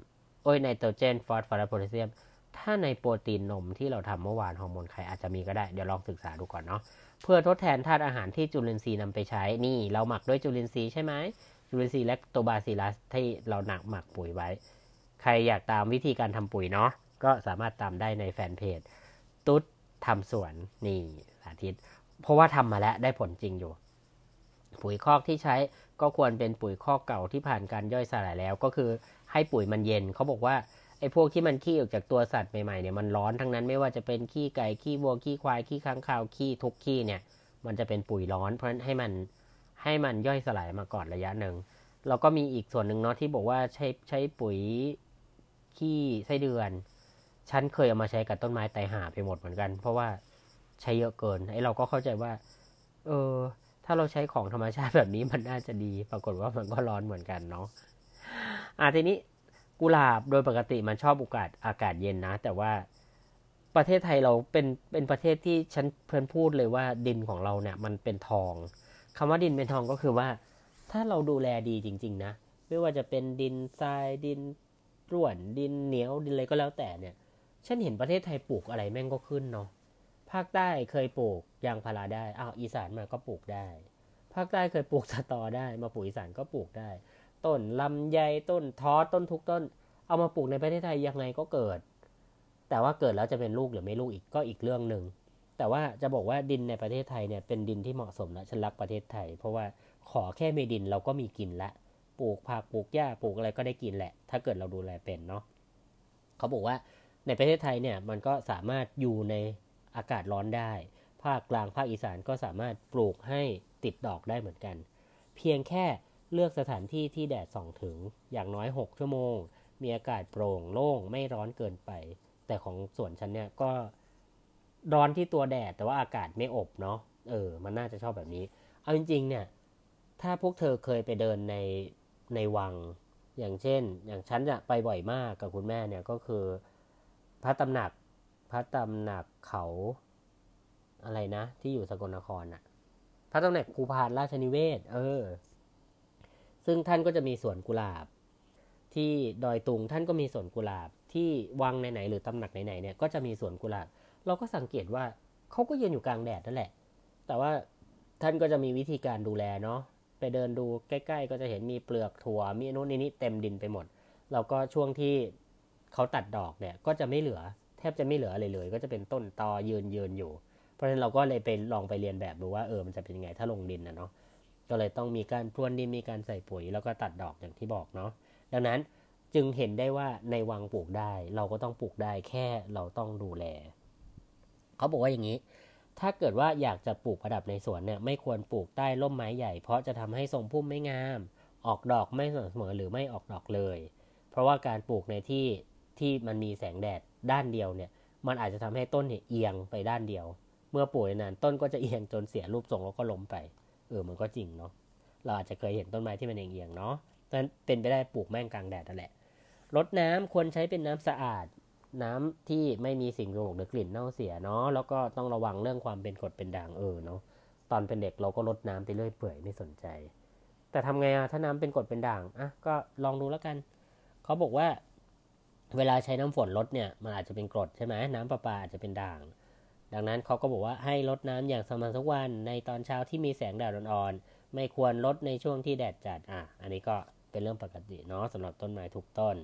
โอ้ยไนโตรเจนฟอสฟอรัสโพแทสเซียม ถ้าในโปรตีนนมที่เราทำเมื่อวานฮอร์โมนไข่อาจจะมีก็ได้ เดี๋ยวลองศึกษาดูก่อนเนาะ เพื่อทดแทนธาตุอาหารที่จุลินทรีย์นำไปใช้ นี่เราหมักด้วยจุลินทรีย์ใช่ไหม จุลินทรีย์และโตบาซิลัสที่เราหนักหมักปุ๋ยไว้ ใครอยากตามวิธีการทำปุ๋ยเนาะ ก็สามารถตามได้ในแฟนเพจ ตุ๊ดทำสวน นี่สาธิต เพราะว่าทำมาแล้วได้ผลจริงอยู่ ปุ๋ยคอกที่ใช้ก็ควรเป็นปุ๋ยคอกเก่าที่ผ่านการย่อยสลายแล้ว ก็คือให้ปุ๋ยมันเย็น เขาบอกว่า อ้พวกที่มันขี้ออกจากตัวสัตว์ใหม่ๆเนี่ยมันร้อนทั้งนั้นไม่ว่าจะเป็นขี้ไก่ขี้วัวขี้ควายขี้ค้างคาวขี้ทุกขี้เนี่ย มันจะเป็นปุ๋ยร้อน เพราะฉะนั้นให้มันให้มันย่อยสลายมาก่อนระยะหนึ่งแล้วก็มีอีกส่วนหนึ่งเนาะที่บอกว่าใช้ใช้ปุ๋ยขี้ไส้เดือน ฉันเคยเอามาใช้กับต้นไม้ไตหาไปหมดเหมือนกัน เพราะว่าใช้เยอะเกินไอ้เราก็เข้าใจว่า เออ ถ้าเราใช้ของธรรมชาติแบบนี้มันน่าจะดี ปรากฏว่ามันก็ร้อนเหมือนกันเนาะอะทีนี้ กุหลาบโดยปกติมันชอบอากาศอากาศเย็นนะ แต่ว่าประเทศไทยเราเป็นเป็นประเทศที่ฉันเพื่อนพูดเลยว่าดินของเราเนี่ย มันเป็นทองคำว่าดินเป็นทองก็คือว่า ถ้าเราดูแลดีจริง ๆ นะ ไม่ว่าจะเป็นดินทรายดินร่วนดินเหนียวดินอะไรก็แล้วแต่เนี่ย ฉันเห็นประเทศไทยปลูกอะไรแม่งก็ขึ้นเนาะภาคใต้เคยปลูกยางพาราได้อ้าวอีสานมาก็ปลูกได้ ภาคใต้เคยปลูกสตอได้ มาปลูกอีสานก็ปลูกได้ ต้นลำไยต้นท้อต้นทุกต้น เอามาปลูกในประเทศไทยยังไงก็เกิด แต่ว่าเกิดแล้วจะเป็นลูกหรือไม่ลูกอีกก็อีกเรื่องหนึ่งแต่ว่าจะบอกว่าดินในประเทศไทยเนี่ยเป็นดินที่เหมาะสมแล้วฉันรักประเทศไทย เพราะว่าขอแค่มีดินเราก็มีกินละปลูกผักปลูกหญ้าปลูกอะไรก็ได้กินแหละ ถ้าเกิดเราดูแลเป็นเนาะเขาบอกว่าในประเทศไทยเนี่ยมันก็สามารถอยู่ในอากาศร้อนได้ ภาคกลางภาคอีสานก็สามารถปลูกให้ติดดอกได้เหมือนกัน เพียงแค่ เลือกสถานที่ที่แดดส่องถึงอย่างน้อย 6 ชั่วโมง มีอากาศโปร่งโล่งไม่ร้อนเกินไป แต่ของส่วนฉันเนี่ยก็ร้อนที่ตัวแดดแต่ว่าอากาศไม่อบเนาะเออ มันน่าจะชอบแบบนี้ เอาจริง ๆ เนี่ย ถ้าพวกเธอเคยไปเดินในในวัง อย่างเช่น อย่างฉันจะไปบ่อยมากกับคุณแม่เนี่ยก็คือ พระตำหนักพระตำหนักเขาอะไรนะ ที่อยู่สกลนครน่ะ พระตำหนักภูพานราชนิเวศ เออ ซึ่งท่านก็จะมีสวนกุหลาบ ที่ดอยตุงท่านก็มีสวนกุหลาบ ที่วังไหนๆหรือตำหนักไหนๆเนี่ยก็จะมีสวนกุหลาบ เราก็สังเกตว่าเขาก็ยืนอยู่กลางแดดนั่นแหละ แต่ว่าท่านก็จะมีวิธีการดูแลเนาะไปเดินดูใกล้ ๆ ก็จะเห็นมีเปลือกถั่วมีโน่นนี่เต็มดินไปหมด แล้วก็ช่วงที่เขาตัดดอกเนี่ยก็จะไม่เหลือ แทบจะไม่เหลืออะไรเลย ก็จะเป็นต้นตอยืนยืนอยู่ เพราะฉะนั้นเราก็เลยไปลองไปเรียนแบบดูว่าเออมันจะเป็นยังไงถ้าลงดินนะเนาะ ก็เลยต้องมีการพรวนดินมีการใส่ปุ๋ย แล้วก็ตัดดอกอย่างที่บอกเนาะดังนั้นจึงเห็นได้ว่าในวังปลูกได้ เราก็ต้องปลูกได้แค่เราต้องดูแล เขาบอกว่าอย่างนี้ ถ้าเกิดว่าอยากจะปลูกประดับในสวนเนี่ยไม่ควรปลูกใต้ร่มไม้ใหญ่ เพราะจะทำให้ทรงพุ่มไม่งาม ออกดอกไม่สม่ำเสมอหรือไม่ออกดอกเลย เพราะว่าการปลูกในที่ที่มันมีแสงแดดด้านเดียวเนี่ย มันอาจจะทำให้ต้นเนี่ยเอียงไปด้านเดียว เมื่อปลูกนานต้นก็จะเอียงจนเสียรูปทรงแล้วก็ล้มไป ออมันก็จริงเนาะเราอาจจะเคยเห็นต้นไม้ที่มันเอียงๆเนาะดังนั้นเป็นไปได้ปลูกแม่งกลางแดดนั่นแหละรดน้ำควรใช้เป็นน้ำสะอาด น้ำที่ไม่มีสิ่งโรคหรือกลิ่นเน่าเสียเนาะแล้วก็ต้องระวังเรื่องความเป็นกรดเป็นด่างเออเนาะตอนเป็นเด็กเราก็ลดน้ำไปเรื่อยเปื่อยไม่สนใจ แต่ทำไงอะถ้าน้ำเป็นกรดเป็นด่างอะก็ลองดูแล้วกันเขาบอกว่า เวลาใช้น้ำฝนลดเนี่ยมันอาจจะเป็นกรดใช่ไหมน้ำประปาอาจจะเป็นด่าง ดังนั้นเขาก็บอกว่าให้ลดน้ำอย่างสม่ำเสมอทุกวันในตอนเช้าที่มีแสงแดดอ่อนๆไม่ควรลดในช่วงที่แดดจัดอะอันนี้ก็เป็นเรื่องปกติเนาะสำหรับต้นไม้ทุกต้น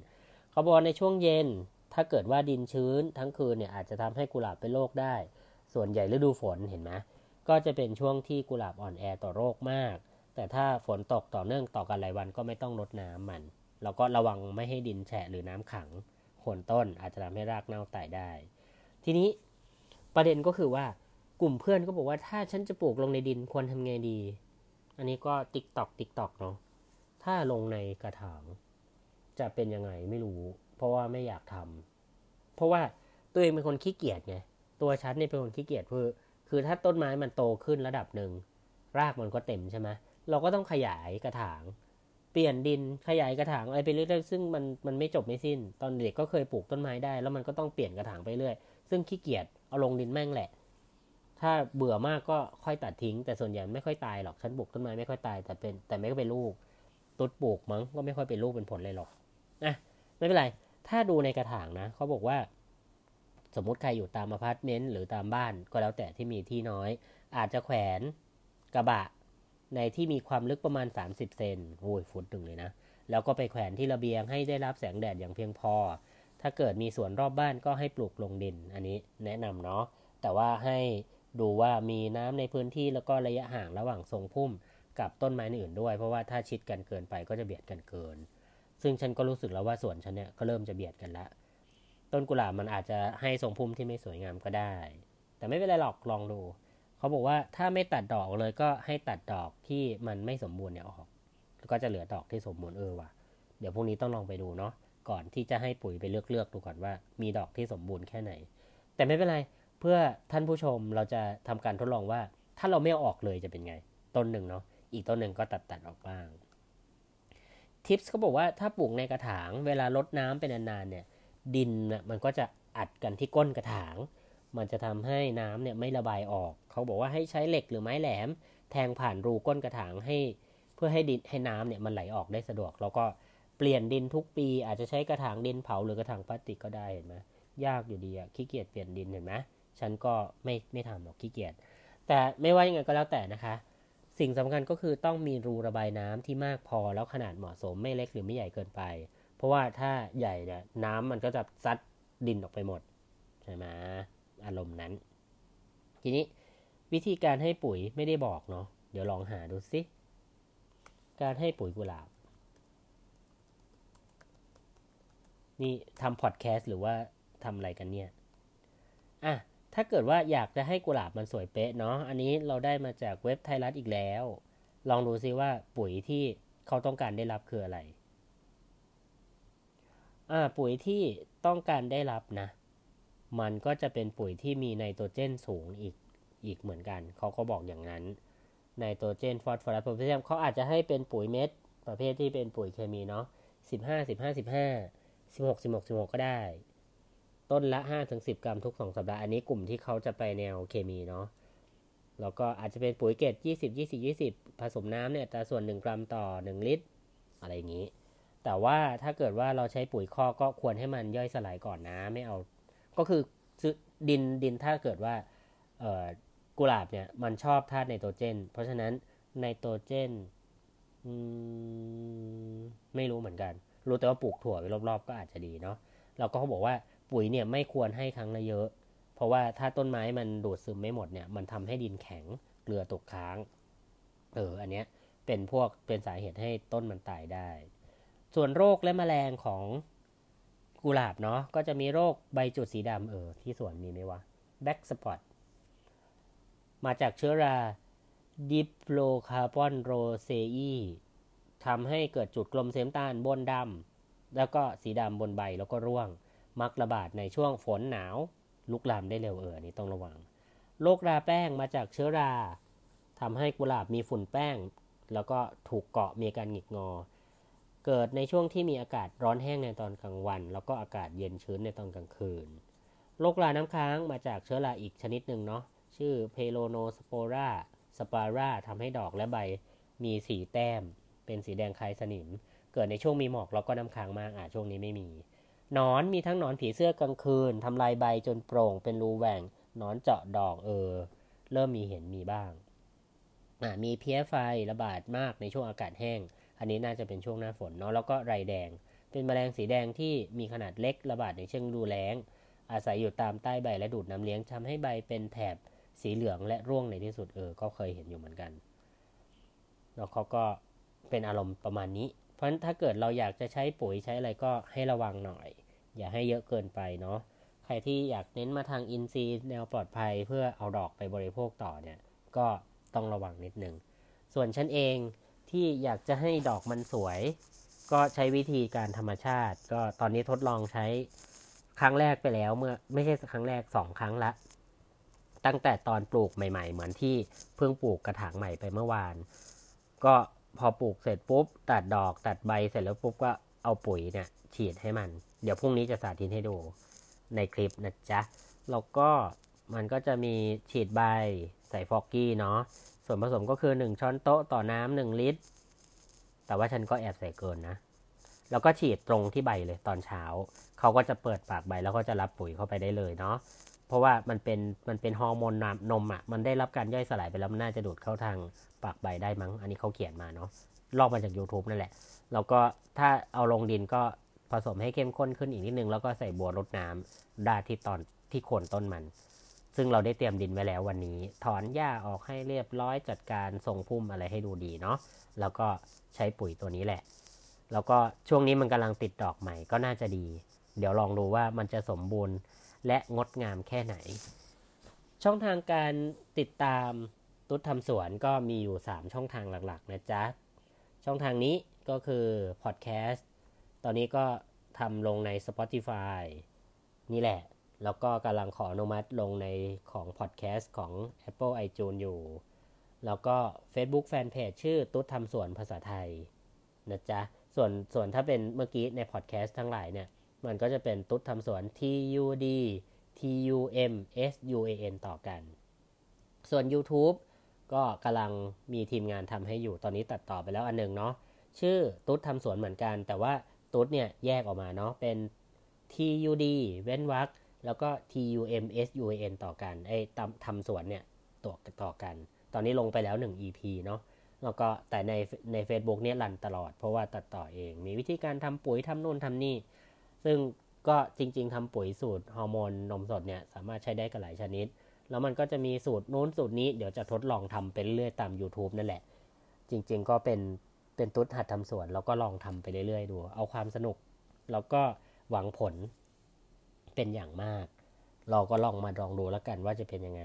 เขาบอกในช่วงเย็นถ้าเกิดว่าดินชื้นทั้งคืนเนี่ยอาจจะทำให้กุหลาบเป็นโรคได้ ส่วนใหญ่ฤดูฝนเห็นไหมก็จะเป็นช่วงที่กุหลาบอ่อนแอต่อโรคมาก แต่ถ้าฝนตกต่อเนื่องต่อกันหลายวันก็ไม่ต้องรดน้ำมันแล้วก็ระวังไม่ให้ดินแฉะหรือน้ำขังโคนต้นอาจจะทำให้รากเน่าตายได้ ทีนี้ ประเด็นก็คือว่ากลุ่มเพื่อนก็บอกว่าถ้าฉันจะปลูกลงในดินควรทำไงดี อันนี้ก็ติ๊กต่อกติ๊กต่อกเนาะถ้าลงในกระถางจะเป็นยังไงไม่รู้ เพราะว่าไม่อยากทำเพราะว่าตัวเองเป็นคนขี้เกียจไงตัวฉันเนี่ยเป็นคนขี้เกียจคือคือถ้าต้นไม้มันโตขึ้นระดับหนึ่งรากมันก็เต็มใช่ไหมเราก็ต้องขยายกระถาง เปลี่ยนดินขยายกระถางอะไรไปเรื่อยๆซึ่งมันมันไม่จบไม่สิ้น ตอนเด็กก็เคยปลูกต้นไม้ได้ แล้วมันก็ต้องเปลี่ยนกระถางไปเรื่อย ซึ่งขี้เกียจ เอาลงดินแม่งแหละ ถ้าเบื่อมากก็ค่อยตัดทิ้ง แต่ส่วนใหญ่ไม่ค่อยตายหรอกฉันปลูกต้นไม้ไม่ค่อยตายแต่เป็น แต่ไม่ก็เป็นลูกตุดปลูกมั้งก็ไม่ค่อยเป็นลูกเป็นผลเลยหรอกนะไม่เป็นไร ถ้าดูในกระถางนะเขาบอกว่า สมมติใครอยู่ตามอพาร์ตเมนต์หรือตามบ้านก็แล้วแต่ที่มีที่น้อย อาจจะแขวนกระบะในที่มีความลึกประมาณ 30 เซนโอ้ยฟุตหนึ่งเลยนะ แล้วก็ไปแขวนที่ระเบียงให้ได้รับแสงแดดอย่างเพียงพอ ถ้าเกิดมีสวนรอบบ้านก็ให้ปลูกลงดิน อันนี้แนะนำเนาะ แต่ว่าให้ดูว่ามีน้ำในพื้นที่แล้วก็ระยะห่างระหว่างทรงพุ่มกับต้นไม้อื่นด้วย เพราะว่าถ้าชิดกันเกินไปก็จะเบียดกันเกิน ซึ่งฉันก็รู้สึกแล้วว่าสวนฉันเนี่ยก็เริ่มจะเบียดกันละ ต้นกุหลาบมันอาจจะให้ทรงพุ่มที่ไม่สวยงามก็ได้ แต่ไม่เป็นไรหรอกลองดู เขาบอกว่าถ้าไม่ตัดดอกเลยก็ให้ตัดดอกที่มันไม่สมบูรณ์เนี่ยออกแล้วก็จะเหลือดอกที่สมบูรณ์เออว่ะ เดี๋ยวพรุ่งนี้ต้องลองไปดูเนาะ ก่อนที่จะให้ปุ๋ยไปเลือกเลือกดูก่อนว่า มีดอกที่สมบูรณ์แค่ไหน แต่ไม่เป็นไรเพื่อท่านผู้ชมเราจะทำการทดลองว่า ถ้าเราไม่ออกเลยจะเป็นไง ต้นหนึ่งเนาะอีกต้นหนึ่งก็ตัดตัดออกบ้างทิปส์เขาบอกว่าถ้าปลูกในกระถางเวลาลดน้ำเป็นนานๆเนี่ย ดินน่ะมันก็จะอัดกันที่ก้นกระถาง มันจะทำให้น้ำเนี่ยไม่ระบายออก เขาบอกว่าให้ใช้เหล็กหรือไม้แหลม แทงผ่านรูก้นกระถางให้ เพื่อให้ดินให้น้ำเนี่ยมันไหลออกได้สะดวก แล้วก็ เปลี่ยนดินทุกปี อาจจะใช้กระถางดินเผาหรือกระถางพลาสติกก็ได้เห็นไหมยากอยู่ดีอะขี้เกียจเปลี่ยนดินเห็นไหมฉันก็ไม่ไม่ทำหรอกขี้เกียจแต่ไม่ว่ายังไงก็แล้วแต่นะคะ สิ่งสำคัญก็คือต้องมีรูระบายน้ำที่มากพอแล้วขนาดเหมาะสมไม่เล็กหรือไม่ใหญ่เกินไป เพราะว่าถ้าใหญ่เนี่ยน้ำมันก็จะซัดดินออกไปหมดใช่ไหมอารมณ์นั้น ทีนี้วิธีการให้ปุ๋ยไม่ได้บอกเนาะเดี๋ยวลองหาดูสิการให้ปุ๋ยกุหลาบ นี่ทำพอดแคสต์หรือว่าทำอะไรกันเนี่ยอะถ้าเกิดว่าอยากจะให้กุหลาบมันสวยเป๊ะเนาะอันนี้เราได้มาจากเว็บไทยรัฐอีกแล้ว ลองดูซิว่าปุ๋ยที่เขาต้องการได้รับคืออะไรอ่าปุ๋ยที่ต้องการได้รับนะ มันก็จะเป็นปุ๋ยที่มีไนโตรเจนสูงอีกอีกเหมือนกัน เขาก็บอกอย่างนั้นไนโตรเจนฟอสฟอรัสโพแทสเซียมเขาอาจจะให้เป็นปุ๋ยเม็ด ประเภทที่เป็นปุ๋ยเคมีเนาะสิบห้ สิบหกสิบหกสิบหกก็ได้ ต้นละห้าถึงสิบกรัมทุกสองสัปดาห์ อันนี้กลุ่มที่เขาจะไปแนวเคมีเนาะแล้วก็อาจจะเป็นปุ๋ยเกรดยี่สิบยี่สิบยี่สิบผสมน้ำเนี่ยแต่ส่วนหนึ่งกรัมต่อหนึ่งลิตร อะไรอย่างนี้ แต่ว่าถ้าเกิดว่าเราใช้ปุ๋ยคอกก็ควรให้มันย่อยสลายก่อนนะ ไม่เอา ก็คือดินดินถ้าเกิดว่ากุหลาบเนี่ยมันชอบธาตุไนโตรเจน เพราะฉะนั้นไนโตรเจนไม่รู้เหมือนกัน รู้แต่ว่าปลูกถั่วไว้รอบๆ ก็อาจจะดีเนาะแล้วก็เขาบอกว่าปุ๋ยเนี่ยไม่ควรให้ครั้งละเยอะ เพราะว่าถ้าต้นไม้มันดูดซึมไม่หมดเนี่ยมันทำให้ดินแข็งเกลือตกค้างเอออันเนี้ยเป็นพวกเป็นสาเหตุให้ต้นมันตายได้ ส่วนโรคและแมลงของกุหลาบเนาะก็จะมีโรคใบจุดสีดำเออที่สวนมีไหมวะblack spot มาจากเชื้อรา Diplocarpon rosae ทำให้เกิดจุดกลมสีน้ำตาลปนดำแล้วก็สีดำบนใบแล้วก็ร่วง มักระบาดในช่วงฝนหนาว ลุกลามได้เร็วเออนี่ต้องระวัง โรคราแป้งมาจากเชื้อราทำให้กุหลาบมีฝุ่นแป้ง แล้วก็ถูกเกาะมีการหงิกงอ เกิดในช่วงที่มีอากาศร้อนแห้งในตอนกลางวัน แล้วก็อากาศเย็นชื้นในตอนกลางคืน โรคราน้ำค้างมาจากเชื้อราอีกชนิดหนึ่งเนาะ ชื่อเพโลโนสโปราสปาราทำให้ดอกและใบมีสีแต้ม เป็นสีแดงคล้ายสนิม เกิดในช่วงมีหมอกแล้วก็น้ำค้างมากอะช่วงนี้ไม่มีหนอนมีทั้งหนอนผีเสื้อกลางคืนทำลายใบจนโปร่งเป็นรูแหว่งหนอนเจาะดอกเออ เริ่มมีเห็นมีบ้างอ่ามีเพี้ยไฟระบาดมากในช่วงอากาศแห้ง อันนี้น่าจะเป็นช่วงหน้าฝนเนาะแล้วก็ไรแดง เป็นแมลงสีแดงที่มีขนาดเล็กระบาดในเชิงดูแล้ง อาศัยอยู่ตามใต้ใบและดูดน้ำเลี้ยงทำให้ใบเป็นแถบสีเหลืองและร่วงในที่สุดเออ ก็เคยเห็นอยู่เหมือนกันแล้วเขาก็ เป็นอารมณ์ประมาณนี้ เพราะฉะนั้นถ้าเกิดเราอยากจะใช้ปุ๋ยใช้อะไรก็ให้ระวังหน่อย อย่าให้เยอะเกินไปเนาะใครที่อยากเน้นมาทางอินทรีย์แนวปลอดภัยเพื่อเอาดอกไปบริโภคต่อเนี่ยก็ต้องระวังนิดนึงส่วนฉันเองที่อยากจะให้ดอกมันสวย ก็ใช้วิธีการธรรมชาติ ก็ตอนนี้ทดลองใช้ครั้งแรกไปแล้วเมื่อไม่ใช่ครั้งแรกสองครั้งละ ตั้งแต่ตอนปลูกใหม่ ๆ เหมือนที่เพิ่งปลูกกระถางใหม่ไปเมื่อวาน ก็ พอปลูกเสร็จปุ๊บ ตัดดอกตัดใบเสร็จแล้วปุ๊บก็เอาปุ๋ยเนี่ยฉีดให้มัน เดี๋ยวพรุ่งนี้จะสาธิตให้ดูในคลิปนะจ๊ะ แล้วก็มันก็จะมีฉีดใบใส่ฟอกกี้เนาะ ส่วนผสมก็คือ 1 ช้อนโต๊ะต่อน้ำหนึ่งลิตร แต่ว่าฉันก็แอบใส่เกินนะ แล้วก็ฉีดตรงที่ใบเลยตอนเช้า เขาก็จะเปิดปากใบแล้วก็จะรับปุ๋ยเข้าไปได้เลยเนาะ เพราะว่ามันเป็นมันเป็นฮอร์โมนนนมอะมันได้รับการย่อยสลายไปแล้วมันน่าจะดูดเข้าทางปากใบได้มั้ง อันนี้เขาเขียนมาเนาะลอกมาจาก YouTube นั่นแหละ แล้วก็ถ้าเอาลงดินก็ผสมให้เข้มข้นขึ้นอีกนิดนึง แล้วก็ใส่บัวรดน้ำดาที่ตอนที่โคนต้นมัน ซึ่งเราได้เตรียมดินไว้แล้ววันนี้ ถอนหญ้าออกให้เรียบร้อยจัดการทรงพุ่มอะไรให้ดูดีเนาะแล้วก็ใช้ปุ๋ยตัวนี้แหละ แล้วก็ช่วงนี้มันกำลังติดดอกใหม่ก็น่าจะดี เดี๋ยวลองดูว่ามันจะสมบูรณ์ และงดงามแค่ไหน ช่องทางการติดตามตุ๊ดทำสวนก็มีอยู่ 3 ช่องทางหลักๆ นะจ๊ะ ช่องทางนี้ก็คือพอดแคสต์ตอนนี้ก็ทำลงใน Spotify นี่แหละ แล้วก็กำลังขออนุมัติลงในของพอดแคสต์ของ Apple iTunes อยู่ แล้วก็ Facebook Fanpage ชื่อตุ๊ดทำสวนภาษาไทยนะจ๊ะ ส่วนส่วนถ้าเป็นเมื่อกี้ในพอดแคสต์ทั้งหลายเนี่ย มันก็จะเป็นตุ๊ดทำสวน T U D T U M S U A N ต่อกัน ส่วน YouTube ก็กำลังมีทีมงานทำให้อยู่ตอนนี้ตัดต่อไปแล้วอันหนึ่งเนาะชื่อตุ๊ดทำสวนเหมือนกัน แต่ว่าตุ๊ดเนี่ยแยกออกมาเนาะเป็น T U D เว้นวรรคแล้วก็ T U M S U A N ต่อกันไอ้ทำสวนเนี่ยต่อต่อกัน ตอนนี้ลงไปแล้ว 1 EP เนาะแล้วก็แต่ในใน Facebook เนี่ยรันตลอดเพราะว่าตัดต่อเอง มีวิธีการทำปุ๋ยทำนู่นทำนี่ ซึ่งก็จริง ๆทำปุ๋ยสูตรฮอร์โมนนมสดเนี่ยสามารถใช้ได้กับหลายชนิด แล้วมันก็จะมีสูตรนู้นสูตรนี้เดี๋ยวจะทดลองทำไปเรื่อยๆตาม YouTube นั่นแหละ จริง ๆ ก็เป็นเป็นตุ๊ดหัดทำสวนแล้วก็ลองทำไปเรื่อยๆ ดู เอาความสนุก แล้วก็หวังผลเป็นอย่างมาก เราก็ลองมาลองดูแล้วกันว่าจะเป็นยังไง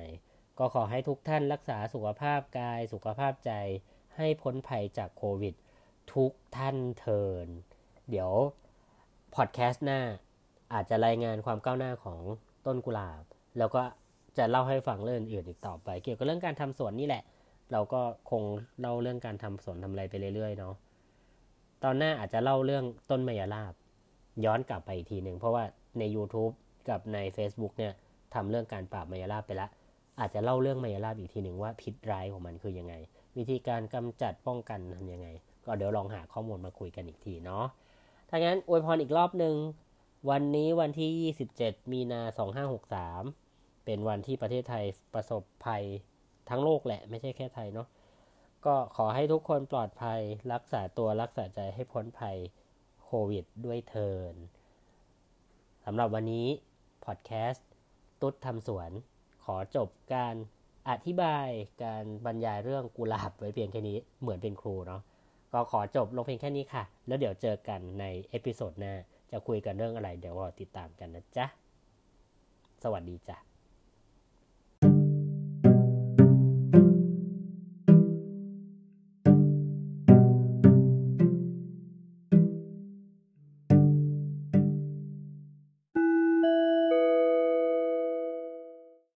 ก็ขอให้ทุกท่านรักษาสุขภาพกายสุขภาพใจ ให้พ้นภัยจากโควิด ทุกท่านเทินเดี๋ยว พอดแคสต์หน้า อาจจะรายงานความก้าวหน้าของต้นกุหลาบ แล้วก็จะเล่าให้ฟังเรื่องอื่นอีกต่อไป เกี่ยวกับเรื่องการทำสวนนี่แหละ เราก็คงเล่าเรื่องการทำสวนทำอะไรไปเรื่อยๆเนาะตอนหน้าอาจจะเล่าเรื่องต้นมายาลาบ ย้อนกลับไปอีกทีหนึ่งเพราะว่าใน YouTube กับใน Facebook เนี่ยทำเรื่องการปราบมายาลาบไปละอาจจะเล่าเรื่องมายาลาบอีกทีหนึ่งว่าพิษร้ายของมันคือยังไง วิธีการกำจัดป้องกันทำยังไง ก็เดี๋ยวลองหาข้อมูลมาคุยกันอีกทีเนาะ ถ้างั้นอวยพรอีกรอบหนึ่งวันนี้วันที่ 27 มีนา 2563 เป็นวันที่ประเทศไทยประสบภัยทั้งโลกแหละ ไม่ใช่แค่ไทยเนาะก็ขอให้ทุกคนปลอดภัยรักษาตัวรักษาใจให้พ้นภัยโควิดด้วยเทินสำหรับวันนี้พอดแคสต์ตุ๊ดทำสวน ขอจบการอธิบายการบรรยายเรื่องกุหลาบไว้เพียงแค่นี้เหมือนเป็นครูเนาะ ก็ขอจบลงเพียงแค่นี้ค่ะ แล้วเดี๋ยวเจอกันใน episode หน้าจะคุยกันเรื่องอะไร เดี๋ยวรอติดตามกันนะจ๊ะ สวัสดีจ้ะ